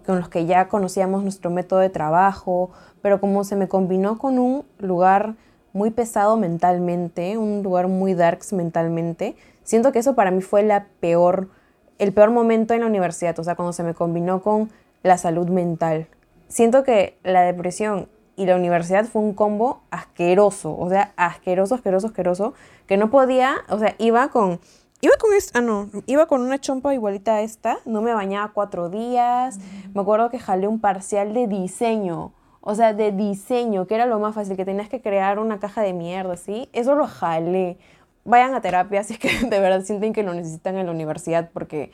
con los que ya conocíamos nuestro método de trabajo, pero como se me combinó con un lugar muy pesado mentalmente, un lugar muy darks mentalmente, siento que eso para mí fue la peor, el peor momento en la universidad, o sea, cuando se me combinó con la salud mental. Siento que la depresión y la universidad fue un combo asqueroso, o sea, asqueroso, asqueroso, asqueroso, que no podía, o sea, iba con Iba con esta, ah, no, iba con una chompa igualita a esta, no me bañaba cuatro días, me acuerdo que jalé un parcial de diseño, o sea, de diseño, que era lo más fácil, que tenías que crear una caja de mierda, ¿sí? Eso lo jalé. Vayan a terapia si es que de verdad sienten que lo necesitan en la universidad porque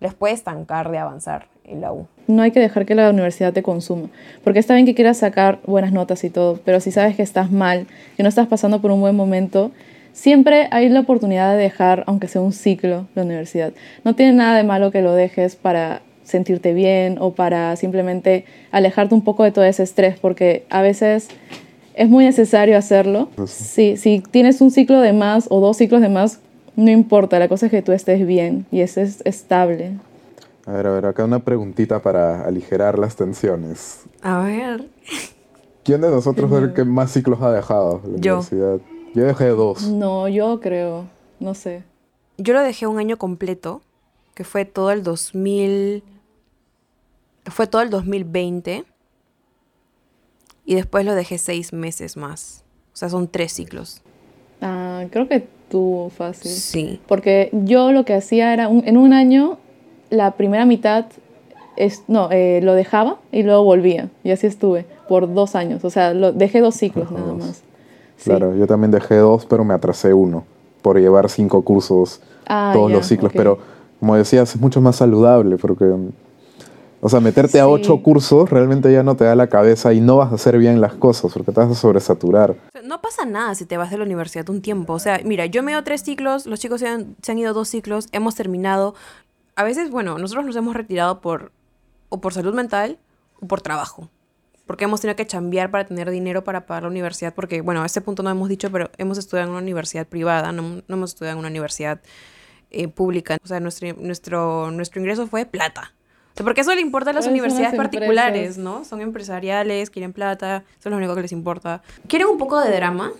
les puede estancar de avanzar en la U. No hay que dejar que la universidad te consuma, porque está bien que quieras sacar buenas notas y todo, pero si sabes que estás mal, que no estás pasando por un buen momento, siempre hay la oportunidad de dejar, aunque sea un ciclo, la universidad. No tiene nada de malo que lo dejes para sentirte bien o para simplemente alejarte un poco de todo ese estrés, porque a veces es muy necesario hacerlo. Si, si tienes un ciclo de más o dos ciclos de más, no importa, la cosa es que tú estés bien y estés estable. A ver, a ver, acá una preguntita para aligerar las tensiones. A ver. ¿Quién de nosotros es el que más ciclos ha dejado la Yo. universidad? Yo dejé dos. No, yo creo, no sé. Yo lo dejé un año completo, que fue todo el 2000. Fue todo el 2020. Y después lo dejé seis meses más. O sea, son tres ciclos. Ah, creo que tú fácil. Sí. Porque yo lo que hacía era, en un año, la primera mitad, es, no, eh, lo dejaba y luego volvía. Y así estuve por dos años. O sea, lo, dejé dos ciclos nada más. Claro, yo también dejé dos, pero me atrasé uno por llevar cinco cursos Ah, todos ya, los ciclos. Pero como decías, es mucho más saludable porque, o sea, meterte a ocho cursos realmente ya no te da la cabeza y no vas a hacer bien las cosas porque te vas a sobresaturar. O sea, No pasa nada si te vas de la universidad un tiempo. O sea, mira, yo me he ido tres ciclos, los chicos se han, se han ido dos ciclos, hemos terminado. A veces, bueno, nosotros nos hemos retirado por o por salud mental o por trabajo. Porque hemos tenido que chambear para tener dinero para pagar la universidad. Porque, bueno, a este punto no hemos dicho, pero hemos estudiado en una universidad privada, no, no hemos estudiado en una universidad eh, pública. O sea, nuestro, nuestro, nuestro ingreso fue plata. O sea, porque eso le importa a las universidades las particulares, empresas. ¿no? Son empresariales, quieren plata, eso es lo único que les importa. ¿Quieren un poco de drama?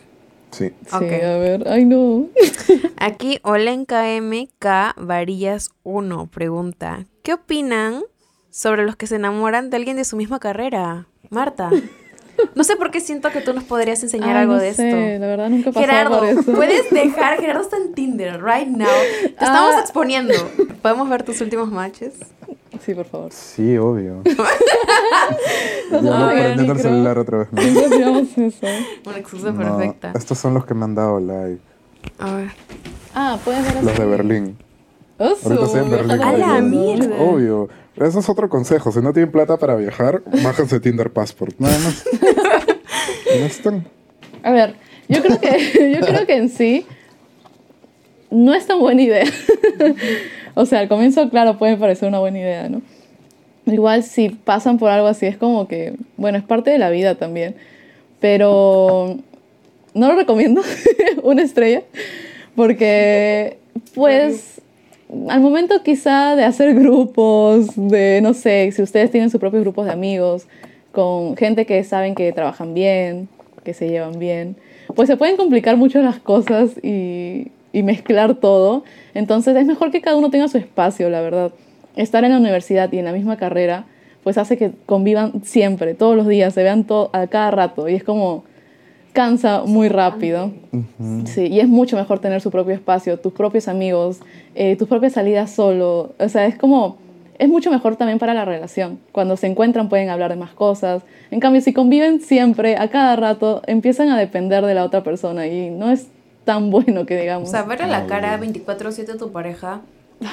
Sí. Sí, Ok. a ver, ay no. Aquí Olenka MK Varillas 1 pregunta, ¿qué opinan sobre los que se enamoran de alguien de su misma carrera? Marta. No sé por qué siento que tú nos podrías enseñar Ay, algo no de sé, esto. La verdad nunca pasado Gerardo, por eso. puedes dejar, Gerardo está en Tinder right now. Te estamos Ah. exponiendo. ¿Podemos ver tus últimos matches? Sí, por favor. Sí, obvio. No, no no, prendiendo el celular otra vez. hacíamos eso. Una excusa No, perfecta. estos son los que me han dado like. A ver. Ah, puedes ver Los de Berlín. Osu, Ahorita estoy en Berlín. A la mierda. Obvio. Eso es otro consejo. Si no tienen plata para viajar, bájense Tinder Passport. Nada más. Ya están. A ver, yo creo que, yo creo que en sí no es tan buena idea. o sea, al comienzo, claro, puede parecer una buena idea, ¿no? Igual si pasan por algo así, es como que, bueno, es parte de la vida también. Pero no lo recomiendo, una estrella, porque pues al momento quizá de hacer grupos, de no sé, si ustedes tienen sus propios grupos de amigos, con gente que saben que trabajan bien, que se llevan bien, pues se pueden complicar mucho las cosas y, mezclar todo. Entonces es mejor que cada uno tenga su espacio, la verdad. Estar en la universidad y en la misma carrera, pues hace que convivan siempre, todos los días, se vean a cada rato. Y es como, cansa muy rápido. Sí, y es mucho mejor tener su propio espacio, tus propios amigos, eh, tus propias salidas solo. O sea, es como, es mucho mejor también para la relación. Cuando se encuentran pueden hablar de más cosas. En cambio, si conviven siempre, a cada rato, empiezan a depender de la otra persona y no es tan bueno que digamos. O sea, ver a la cara 24/7 a tu pareja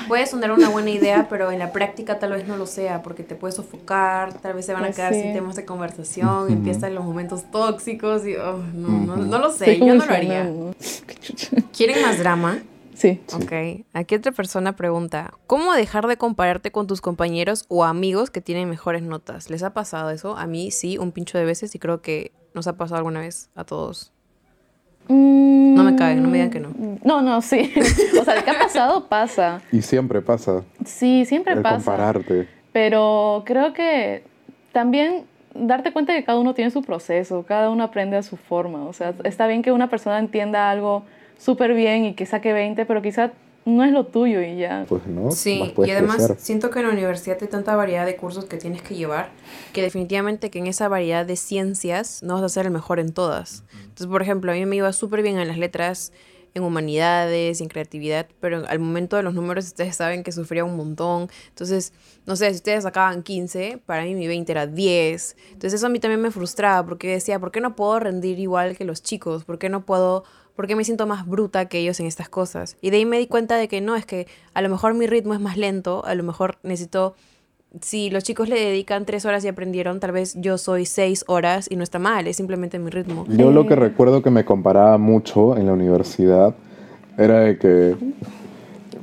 puede sonar una buena idea, pero en la práctica tal vez no lo sea, porque te puedes sofocar, tal vez se van a Pues quedar sí. sin temas de conversación, empiezan los momentos tóxicos y oh, no, no, no lo sé, yo no lo haría. chucha. ¿Quieren más drama? Sí. Sí. Ok, aquí otra persona pregunta, ¿cómo dejar de compararte con tus compañeros o amigos que tienen mejores notas? ¿Les ha pasado eso? A mí sí, un pincho de veces y creo que nos ha pasado alguna vez a todos. No me caguen, no me digan que no. No, no, sí. o sea, de qué ha pasado, pasa. Y siempre pasa Sí, siempre el pasa. compararte. Pero creo que también darte cuenta que cada uno tiene su proceso, cada uno aprende a su forma. O sea, está bien que una persona entienda algo súper bien y que saque 20, pero quizá no es lo tuyo y ya. Pues no, Sí, y además crecer. siento que en la universidad hay tanta variedad de cursos que tienes que llevar que definitivamente que en esa variedad de ciencias no vas a ser el mejor en todas. Entonces, por ejemplo, a mí me iba súper bien en las letras, en humanidades, en creatividad, pero al momento de los números ustedes saben que sufría un montón. Entonces, no sé, si ustedes sacaban 15, para mí mi 20 era 10. Entonces eso a mí también me frustraba porque decía, ¿por qué no puedo rendir igual que los chicos? ¿Por qué no puedo ¿Por qué me siento más bruta que ellos en estas cosas? Y de ahí me di cuenta de que no, es que a lo mejor mi ritmo es más lento, a lo mejor necesito, si los chicos le dedican tres horas y aprendieron, tal vez yo soy seis horas y no está mal, es simplemente mi ritmo. Yo lo que recuerdo que me comparaba mucho en la universidad era de que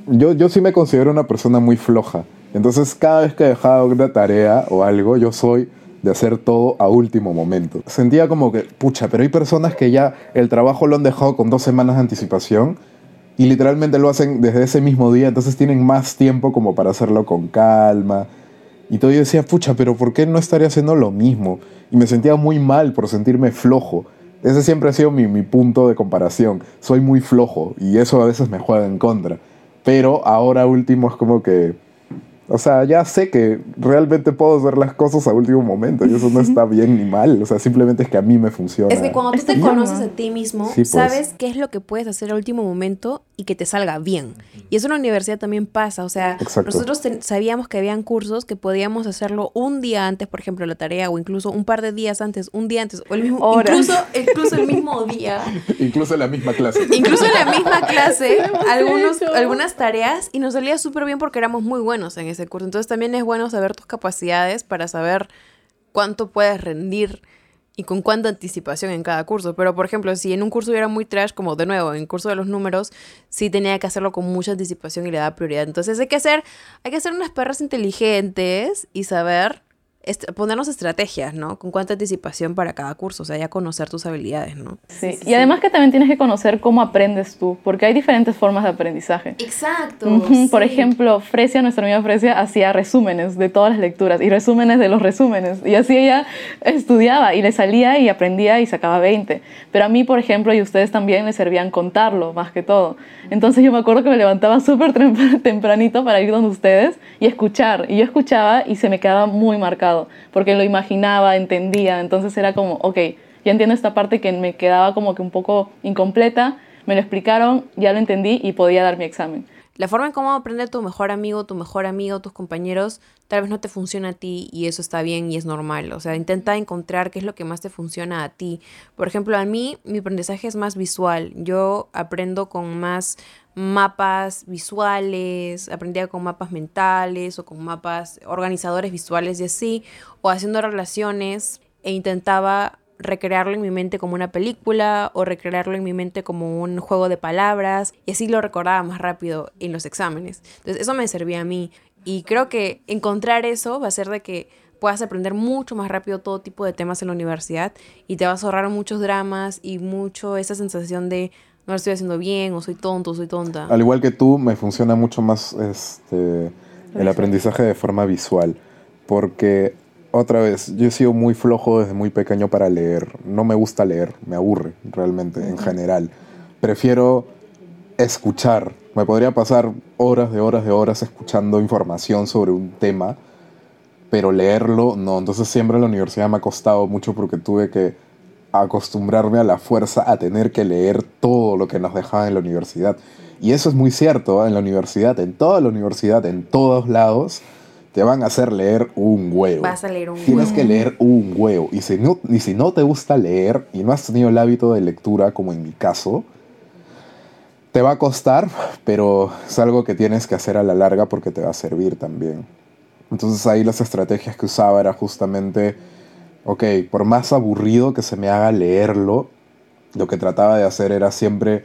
yo, yo sí me considero una persona muy floja. Entonces cada vez que dejaba una tarea o algo, yo soy de hacer todo a último momento. Sentía como que, pucha, pero hay personas que ya el trabajo lo han dejado con dos semanas de anticipación y literalmente lo hacen desde ese mismo día, entonces tienen más tiempo como para hacerlo con calma. Y todo yo decía, pucha, pero ¿por qué no estaría haciendo lo mismo? Y me sentía muy mal por sentirme flojo. Ese siempre ha sido mi, mi punto de comparación. Soy muy flojo y eso a veces me juega en contra. Pero ahora último es como que, o sea, ya sé que realmente puedo hacer las cosas a último momento y eso no está bien ni mal. O sea, simplemente es que a mí me funciona. Es que cuando tú te Sí. conoces a ti mismo, Sí, pues. sabes qué es lo que puedes hacer al último momento y que te salga bien. Y eso en la universidad también pasa. O sea, Exacto. nosotros sabíamos que habían cursos que podíamos hacerlo un día antes, por ejemplo, la tarea, o incluso un par de días antes, un día antes, o el mismo, Horas. incluso, incluso el mismo día. Incluso en la misma clase. Incluso en la misma clase, algunos, algunas tareas y nos salía súper bien porque éramos muy buenos en Entonces también es bueno saber tus capacidades para saber cuánto puedes rendir y con cuánta anticipación en cada curso. Pero, por ejemplo, si en un curso era muy trash, como de nuevo, en el curso de los números, sí tenía que hacerlo con mucha anticipación y le daba prioridad. Entonces hay que hacer, hay que hacer unas perras inteligentes y saber est- ponernos estrategias, ¿no? Con cuánta anticipación para cada curso, o sea, ya conocer tus habilidades, ¿no? Sí. Y además que también tienes que conocer cómo aprendes tú, porque hay diferentes formas de aprendizaje. Exacto. Ujú, Por ejemplo, Fresia, nuestra amiga Fresia, hacía resúmenes de todas las lecturas y resúmenes de los resúmenes. Y así ella estudiaba y le salía y aprendía y sacaba 20. Pero a mí, por ejemplo, y ustedes también le servían contarlo más que todo. Entonces yo me acuerdo que me levantaba súper tem- tempranito para ir donde ustedes y escuchar. Y yo escuchaba y se me quedaba muy marcado, porque lo imaginaba, entendía. Entonces era como, ok, ya entiendo esta parte que me quedaba como que un poco incompleta. Me lo explicaron, ya lo entendí y podía dar mi examen. La forma en cómo aprende tu mejor amigo, tu mejor amigo, tus compañeros, tal vez no te funciona a ti y eso está bien y es normal. O sea, intenta encontrar qué es lo que más te funciona a ti. Por ejemplo, a mí mi aprendizaje es más visual. Yo aprendo con más mapas visuales, aprendía con mapas mentales o con mapas organizadores visuales y así, o haciendo relaciones e intentaba recrearlo en mi mente como una película o recrearlo en mi mente como un juego de palabras y así lo recordaba más rápido en los exámenes. Entonces eso me servía a mí y creo que encontrar eso va a hacer de que puedas aprender mucho más rápido todo tipo de temas en la universidad y te vas a ahorrar muchos dramas y mucho esa sensación de no lo estoy haciendo bien o soy tonto, soy tonta. Al igual que tú, me funciona mucho más este, el aprendizaje de forma visual. Porque, otra vez, yo he sido muy flojo desde muy pequeño para leer. No me gusta leer, me aburre realmente, en general. Prefiero escuchar. Me podría pasar horas de horas de horas escuchando información sobre un tema, pero leerlo no. Entonces siempre en la universidad me ha costado mucho porque tuve que acostumbrarme a la fuerza a tener que leer todo lo que nos dejaban en la universidad. Y eso es muy cierto, ¿eh? en la universidad, en toda la universidad, en todos lados, te van a hacer leer un huevo. Vas a leer un Tienes que leer un huevo. Y si, no, y si no te gusta leer y no has tenido el hábito de lectura, como en mi caso, te va a costar, pero es algo que tienes que hacer a la larga porque te va a servir también. Entonces ahí las estrategias que usaba era justamente, ok, por más aburrido que se me haga leerlo, lo que trataba de hacer era siempre,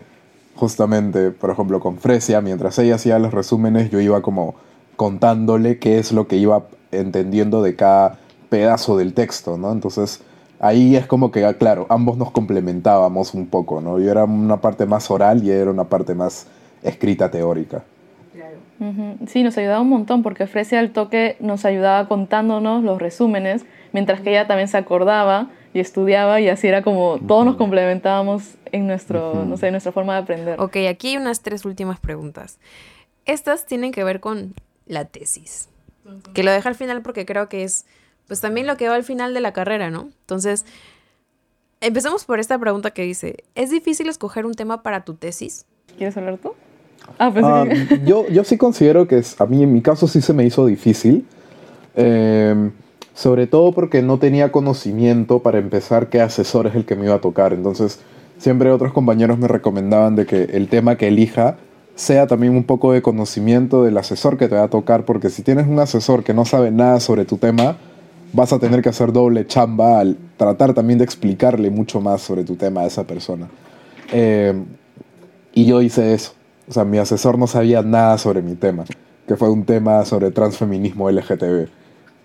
justamente, por ejemplo, con Fresia, mientras ella hacía los resúmenes, yo iba como contándole qué es lo que iba entendiendo de cada pedazo del texto, ¿no? Entonces ahí es como que, claro, ambos nos complementábamos un poco, ¿no? Yo era una parte más oral y era una parte más escrita teórica. Sí, nos ayudaba un montón porque Fresia al toque nos ayudaba contándonos los resúmenes, mientras que ella también se acordaba y estudiaba y así era como todos nos complementábamos en nuestro, no sé, nuestra forma de aprender. Ok, aquí hay unas tres últimas preguntas. Estas tienen que ver con la tesis, que lo deja al final porque creo que es, pues también lo que va al final de la carrera, ¿no? Entonces, empecemos por esta pregunta que dice, ¿es difícil escoger un tema para tu tesis? ¿Quieres hablar tú? Ah, pues yo, yo sí considero que a mí en mi caso sí se me hizo difícil. Em, sobre todo porque no tenía conocimiento para empezar qué asesor es el que me iba a tocar. Entonces, siempre otros compañeros me recomendaban de que el tema que elija sea también un poco de conocimiento del asesor que te va a tocar, porque si tienes un asesor que no sabe nada sobre tu tema, vas a tener que hacer doble chamba al tratar también de explicarle mucho más sobre tu tema a esa persona. Em, y yo hice eso. O sea, mi asesor no sabía nada sobre mi tema, que fue un tema sobre transfeminismo LGTB.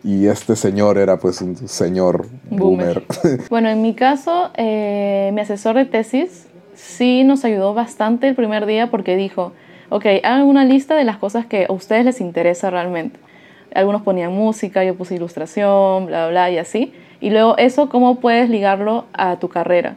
Y este señor era pues un señor boomer. Bueno, en mi caso, eh, mi asesor de tesis sí nos ayudó bastante el primer día porque dijo, ok, hagan una lista de las cosas que a ustedes les interesa realmente. Algunos ponían música, yo puse ilustración, bla, bla, y así. Y luego eso, ¿cómo puedes ligarlo a tu carrera?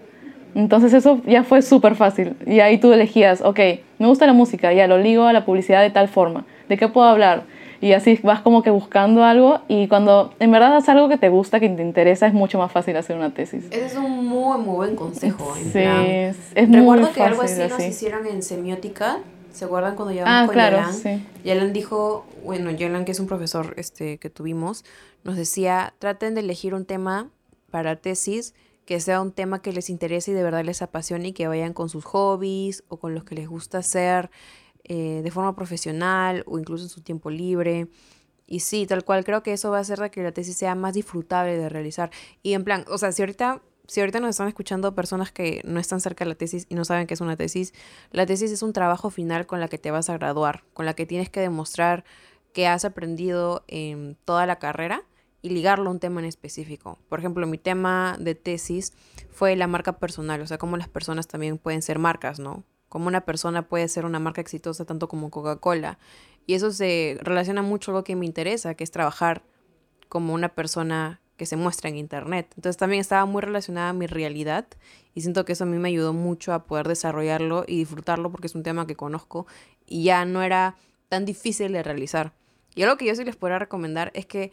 Entonces eso ya fue súper fácil. Y ahí tú elegías, ok, me gusta la música, ya lo ligo a la publicidad de tal forma. ¿De qué puedo hablar? Y así vas como que buscando algo y cuando en verdad es algo que te gusta, que te interesa, es mucho más fácil hacer una tesis. Ese es un muy, muy buen consejo. sí, es, muy Recuerdo que algo así, nos hicieron en semiótica. ¿Se acuerdan cuando llevamos ah, con claro, Yalan? Sí. Yalan dijo, bueno, Yalan que es un profesor este, que tuvimos, nos decía, traten de elegir un tema para tesis que sea un tema que les interese y de verdad les apasione y que vayan con sus hobbies o con los que les gusta hacer eh, de forma profesional o incluso en su tiempo libre. Y sí, tal cual, creo que eso va a hacer que la tesis sea más disfrutable de realizar. Y en plan, o sea, si ahorita, si ahorita nos están escuchando personas que no están cerca de la tesis y no saben qué es una tesis, la tesis es un trabajo final con la que te vas a graduar, con la que tienes que demostrar que has aprendido en toda la carrera y ligarlo a un tema en específico. Por ejemplo, mi tema de tesis fue la marca personal, o sea, cómo las personas también pueden ser marcas, ¿no? Cómo una persona puede ser una marca exitosa tanto como Coca-Cola. Y eso se relaciona mucho a lo que me interesa, que es trabajar como una persona que se muestra en Internet. Entonces también estaba muy relacionada a mi realidad y siento que eso a mí me ayudó mucho a poder desarrollarlo y disfrutarlo porque es un tema que conozco y ya no era tan difícil de realizar. Y algo que yo sí les podría recomendar es que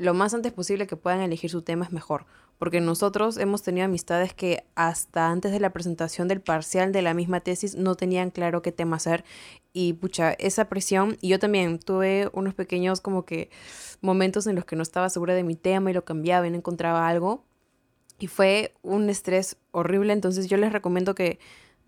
lo más antes posible que puedan elegir su tema es mejor, porque nosotros hemos tenido amistades que hasta antes de la presentación del parcial de la misma tesis no tenían claro qué tema hacer y pucha, esa presión, y yo también tuve unos pequeños como que momentos en los que no estaba segura de mi tema y lo cambiaba y no encontraba algo, y fue un estrés horrible, entonces yo les recomiendo que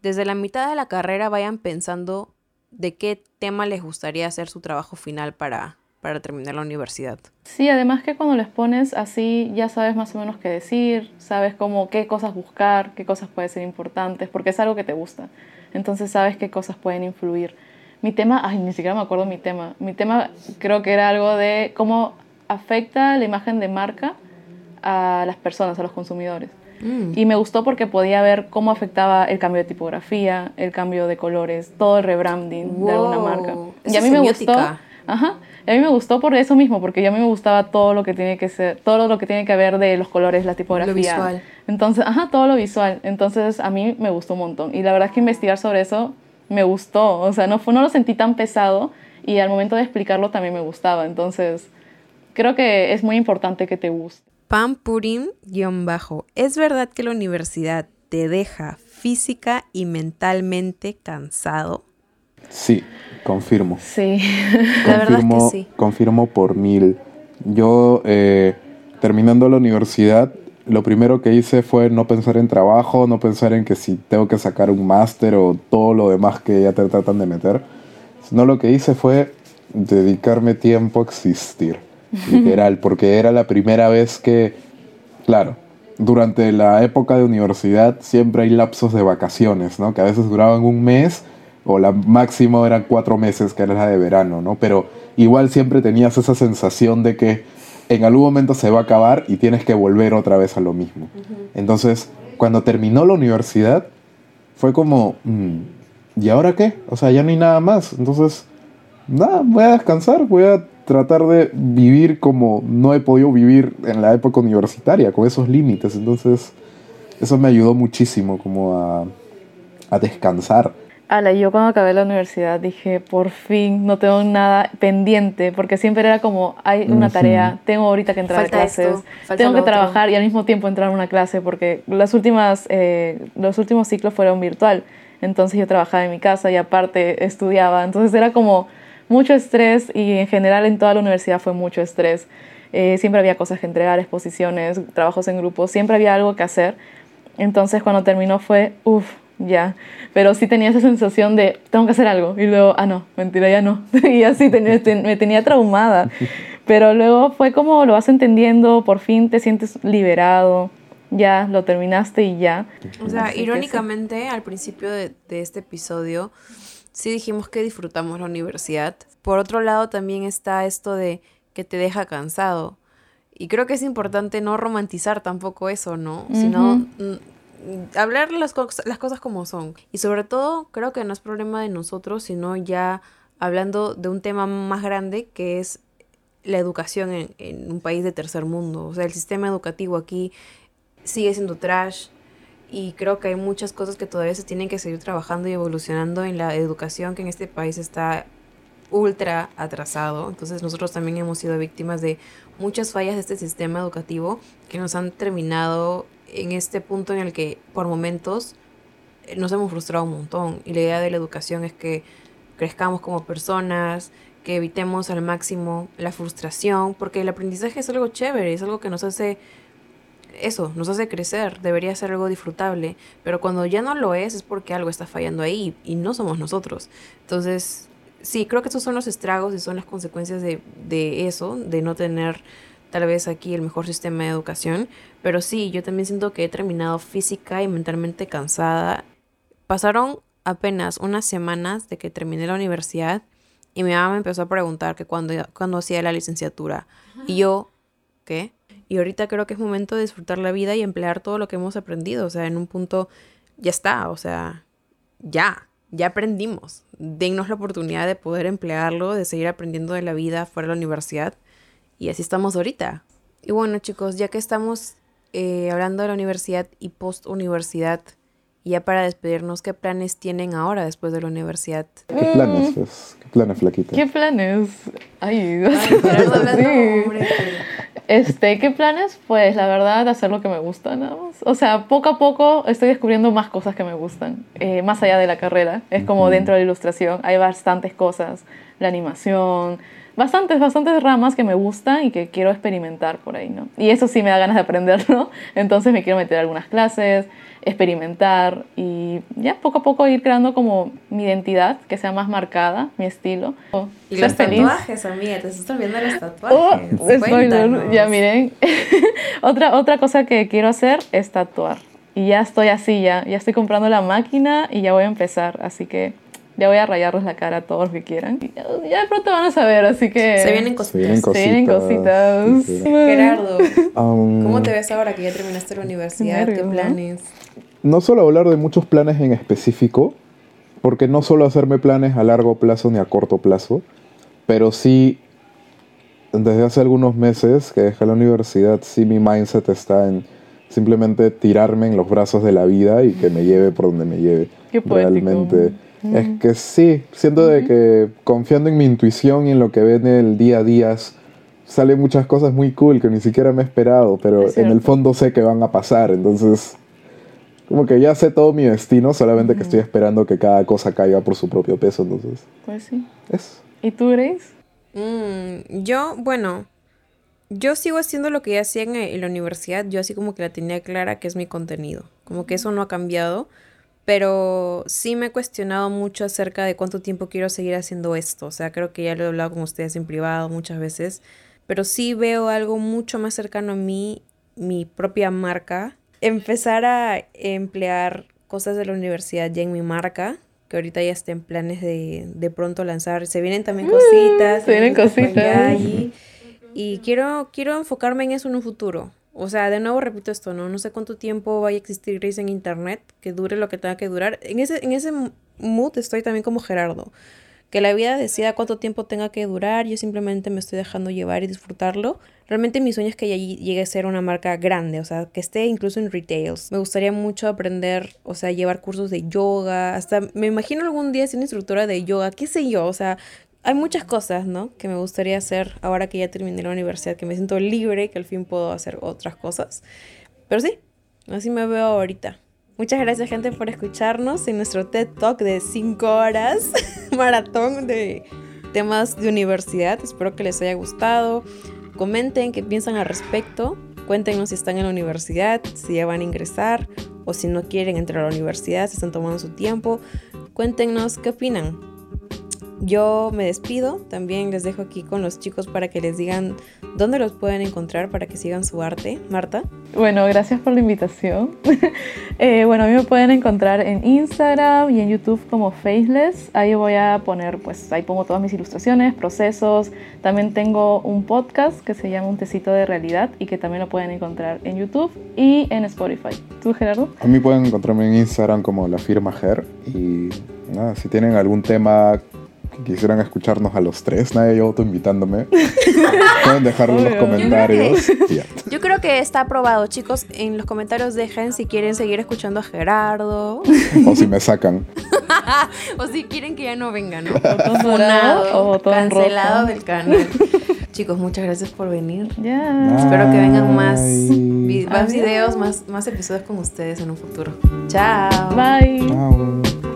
desde la mitad de la carrera vayan pensando de qué tema les gustaría hacer su trabajo final para, para terminar la universidad. Sí, además que cuando les pones así ya sabes más o menos qué decir, sabes cómo qué cosas buscar, qué cosas pueden ser importantes, porque es algo que te gusta. Entonces sabes qué cosas pueden influir. Mi tema, ay, ni siquiera me acuerdo mi tema. Mi tema creo que era algo de cómo afecta la imagen de marca a las personas, a los consumidores. Mm. Y me gustó porque podía ver cómo afectaba el cambio de tipografía, el cambio de colores, todo el rebranding de alguna marca. y a mí me gustó. Ajá. A mí me gustó por eso mismo, porque a mí me gustaba todo lo que tiene que ser, todo lo que tiene que ver de los colores, la tipografía. Lo visual. Entonces, ajá, todo lo visual. Entonces, a mí me gustó un montón. Y la verdad es que investigar sobre eso me gustó. O sea, no, fue, no lo sentí tan pesado y al momento de explicarlo también me gustaba. Entonces, creo que es muy importante que te guste. Pam Purim-bajo. ¿Es verdad que la universidad te deja física y mentalmente cansado? Sí, confirmo. Sí. La verdad es que Confirmo, sí. confirmo por mil. Yo, eh, terminando la universidad, lo primero que hice fue no pensar en trabajo, no pensar en que si tengo que sacar un máster o todo lo demás que ya te tratan de meter. Sino lo que hice fue dedicarme tiempo a existir. Literal, porque era la primera vez que, claro, durante la época de universidad siempre hay lapsos de vacaciones, ¿no? Que a veces duraban un mes o la máximo eran cuatro meses, que era la de verano, ¿no? Pero igual siempre tenías esa sensación de que en algún momento se va a acabar y tienes que volver otra vez a lo mismo. Entonces, cuando terminó la universidad, fue como, mm, ¿y ahora qué? O sea, ya no hay nada más. Entonces, nada, voy a descansar, voy a tratar de vivir como no he podido vivir en la época universitaria, con esos límites. Entonces, eso me ayudó muchísimo como a, a descansar. Ala, yo cuando acabé la universidad dije, por fin no tengo nada pendiente, porque siempre era como, hay una tarea, tengo ahorita que entrar Falta a clases, esto, tengo que otro. trabajar y al mismo tiempo entrar a una clase, porque las últimas, eh, los últimos ciclos fueron virtual, entonces yo trabajaba en mi casa y aparte estudiaba, entonces era como mucho estrés y en general en toda la universidad fue mucho estrés. Eh, siempre había cosas que entregar, exposiciones, trabajos en grupo, siempre había algo que hacer. Entonces cuando terminó fue, uff, ya. Pero sí tenía esa sensación de, tengo que hacer algo. Y luego, ah, no, mentira, ya no. y así tenía- te- me tenía traumada. Pero luego fue como lo vas entendiendo, por fin te sientes liberado, ya lo terminaste y ya. O sea, Así irónicamente, al principio de, de este episodio, sí dijimos que disfrutamos la universidad. Por otro lado, también está esto de que te deja cansado. Y creo que es importante no romantizar tampoco eso, ¿no? Sino Ujú. mm, hablar las, cos- las cosas como son. Y sobre todo, creo que no es problema de nosotros, sino ya hablando de un tema más grande que es la educación en, en un país de tercer mundo. O sea, el sistema educativo aquí sigue siendo trash y creo que hay muchas cosas que todavía se tienen que seguir trabajando y evolucionando en la educación que en este país está ultra atrasado. Entonces nosotros también hemos sido víctimas de muchas fallas de este sistema educativo que nos han terminado en este punto en el que por momentos eh, nos hemos frustrado un montón. Y la idea de la educación es que crezcamos como personas, que evitemos al máximo la frustración, porque el aprendizaje es algo chévere, es algo que nos hace eso, nos hace crecer, debería ser algo disfrutable, pero cuando ya no lo es es porque algo está fallando ahí y no somos nosotros. Entonces, sí, creo que esos son los estragos y son las consecuencias de, de eso, de no tener tal vez aquí el mejor sistema de educación, pero sí, yo también siento que he terminado física y mentalmente cansada. Pasaron apenas unas semanas de que terminé la universidad y mi mamá me empezó a preguntar que cuando, cuando hacía la licenciatura. Y yo, ¿qué? Y ahorita creo que es momento de disfrutar la vida y emplear todo lo que hemos aprendido. O sea, en un punto ya está, o sea, ya, ya aprendimos. Dennos la oportunidad de poder emplearlo, de seguir aprendiendo de la vida fuera de la universidad. Y así estamos ahorita. Y bueno, chicos, ya que estamos eh, hablando de la universidad y post-universidad, ya para despedirnos, ¿qué planes tienen ahora después de la universidad? ¿Qué planes, pues? ¿Qué planes, flaquita? ¿Qué planes? Ay, hablando sí. hombre. Este, ¿qué planes? Pues la verdad, hacer lo que me gusta nada más. O sea, poco a poco estoy descubriendo más cosas que me gustan, eh, más allá de la carrera. Es como dentro de la ilustración hay bastantes cosas, la animación, bastantes, bastantes ramas que me gustan y que quiero experimentar por ahí, ¿no? Y eso sí me da ganas de aprenderlo, entonces me quiero meter a algunas clases, experimentar y ya poco a poco ir creando como mi identidad, que sea más marcada, mi estilo. Y Ser los feliz. tatuajes, amiga, te estás viendo los Oh, tatuajes. spoiler. Cuéntanos. Ya miren. otra, otra cosa que quiero hacer es tatuar. Y ya estoy así, ya, ya estoy comprando la máquina y ya voy a empezar. Así que ya voy a rayarles la cara a todos los que quieran. Ya, de pronto van a saber, así que... Se vienen Se vienen cositas. Se vienen cositas. cositas. Sí, sí. Gerardo, Um, ¿cómo te ves ahora que ya terminaste la universidad? ¿Qué nervios, ¿no? planes? no solo hablar de muchos planes en específico, porque no solo hacerme planes a largo plazo ni a corto plazo, pero sí, desde hace algunos meses que dejé la universidad, sí mi mindset está en simplemente tirarme en los brazos de la vida y que me lleve por donde me lleve. Qué poético. Realmente. Mm. Es que sí, siento de que confiando en mi intuición y en lo que ven el día a día, salen muchas cosas muy cool que ni siquiera me he esperado, pero Es en el fondo sé que van a pasar, entonces como que ya sé todo mi destino, solamente que estoy esperando que cada cosa caiga por su propio peso, entonces Pues sí. eso. ¿Y tú, Grace? Mm, yo, bueno, yo sigo haciendo lo que ya hacía en, en la universidad. Yo así como que la tenía clara que es mi contenido. Como que eso no ha cambiado. Pero sí me he cuestionado mucho acerca de cuánto tiempo quiero seguir haciendo esto. O sea, creo que ya lo he hablado con ustedes en privado muchas veces. Pero sí veo algo mucho más cercano a mí, mi propia marca. Empezar a emplear cosas de la universidad ya en mi marca. Que ahorita ya está en planes de, de pronto lanzar. Se vienen también cositas. se vienen cositas y, y quiero, quiero enfocarme en eso en un futuro. O sea, de nuevo repito esto, ¿no? No sé cuánto tiempo vaya a existir Grace en internet, que dure lo que tenga que durar. En ese, en ese mood estoy también como Gerardo. Que la vida decida cuánto tiempo tenga que durar, yo simplemente me estoy dejando llevar y disfrutarlo. Realmente mi sueño es que ya ll- llegue a ser una marca grande, o sea, que esté incluso en retails. Me gustaría mucho aprender, o sea, llevar cursos de yoga, hasta me imagino algún día ser instructora de yoga, qué sé yo, o sea, hay muchas cosas, ¿no? Que me gustaría hacer ahora que ya terminé la universidad, que me siento libre, que al fin puedo hacer otras cosas. Pero sí, así me veo ahorita. Muchas gracias gente por escucharnos en nuestro TED Talk de 5 horas, maratón de temas de universidad. Espero que les haya gustado. Comenten qué piensan al respecto. Cuéntenos si están en la universidad, si ya van a ingresar o si no quieren entrar a la universidad, si están tomando su tiempo. Cuéntenos qué opinan. Yo me despido, también les dejo aquí con los chicos para que les digan dónde los pueden encontrar para que sigan su arte. Marta. Bueno, gracias por la invitación. Eh, bueno, a mí me pueden encontrar en Instagram y en YouTube como Faceless. Ahí voy a poner, pues ahí pongo todas mis ilustraciones, procesos. También tengo un podcast que se llama Un Tecito de Realidad y que también lo pueden encontrar en YouTube y en Spotify. ¿Tú, Gerardo? A mí pueden encontrarme en Instagram como la firma Ger y nada, si tienen algún tema que quisieran escucharnos a los tres, nadie yo invitándome, pueden dejarlo en los comentarios. Yo creo que está aprobado, chicos. En los comentarios dejen si quieren seguir escuchando a Gerardo O si me sacan. o si quieren que ya no venga, ¿no? Funado, cancelado rojo. del canal. chicos, muchas gracias por venir. Ya. Espero que vengan más, más videos, más, más episodios con ustedes en un futuro. Chao. Bye. Chao.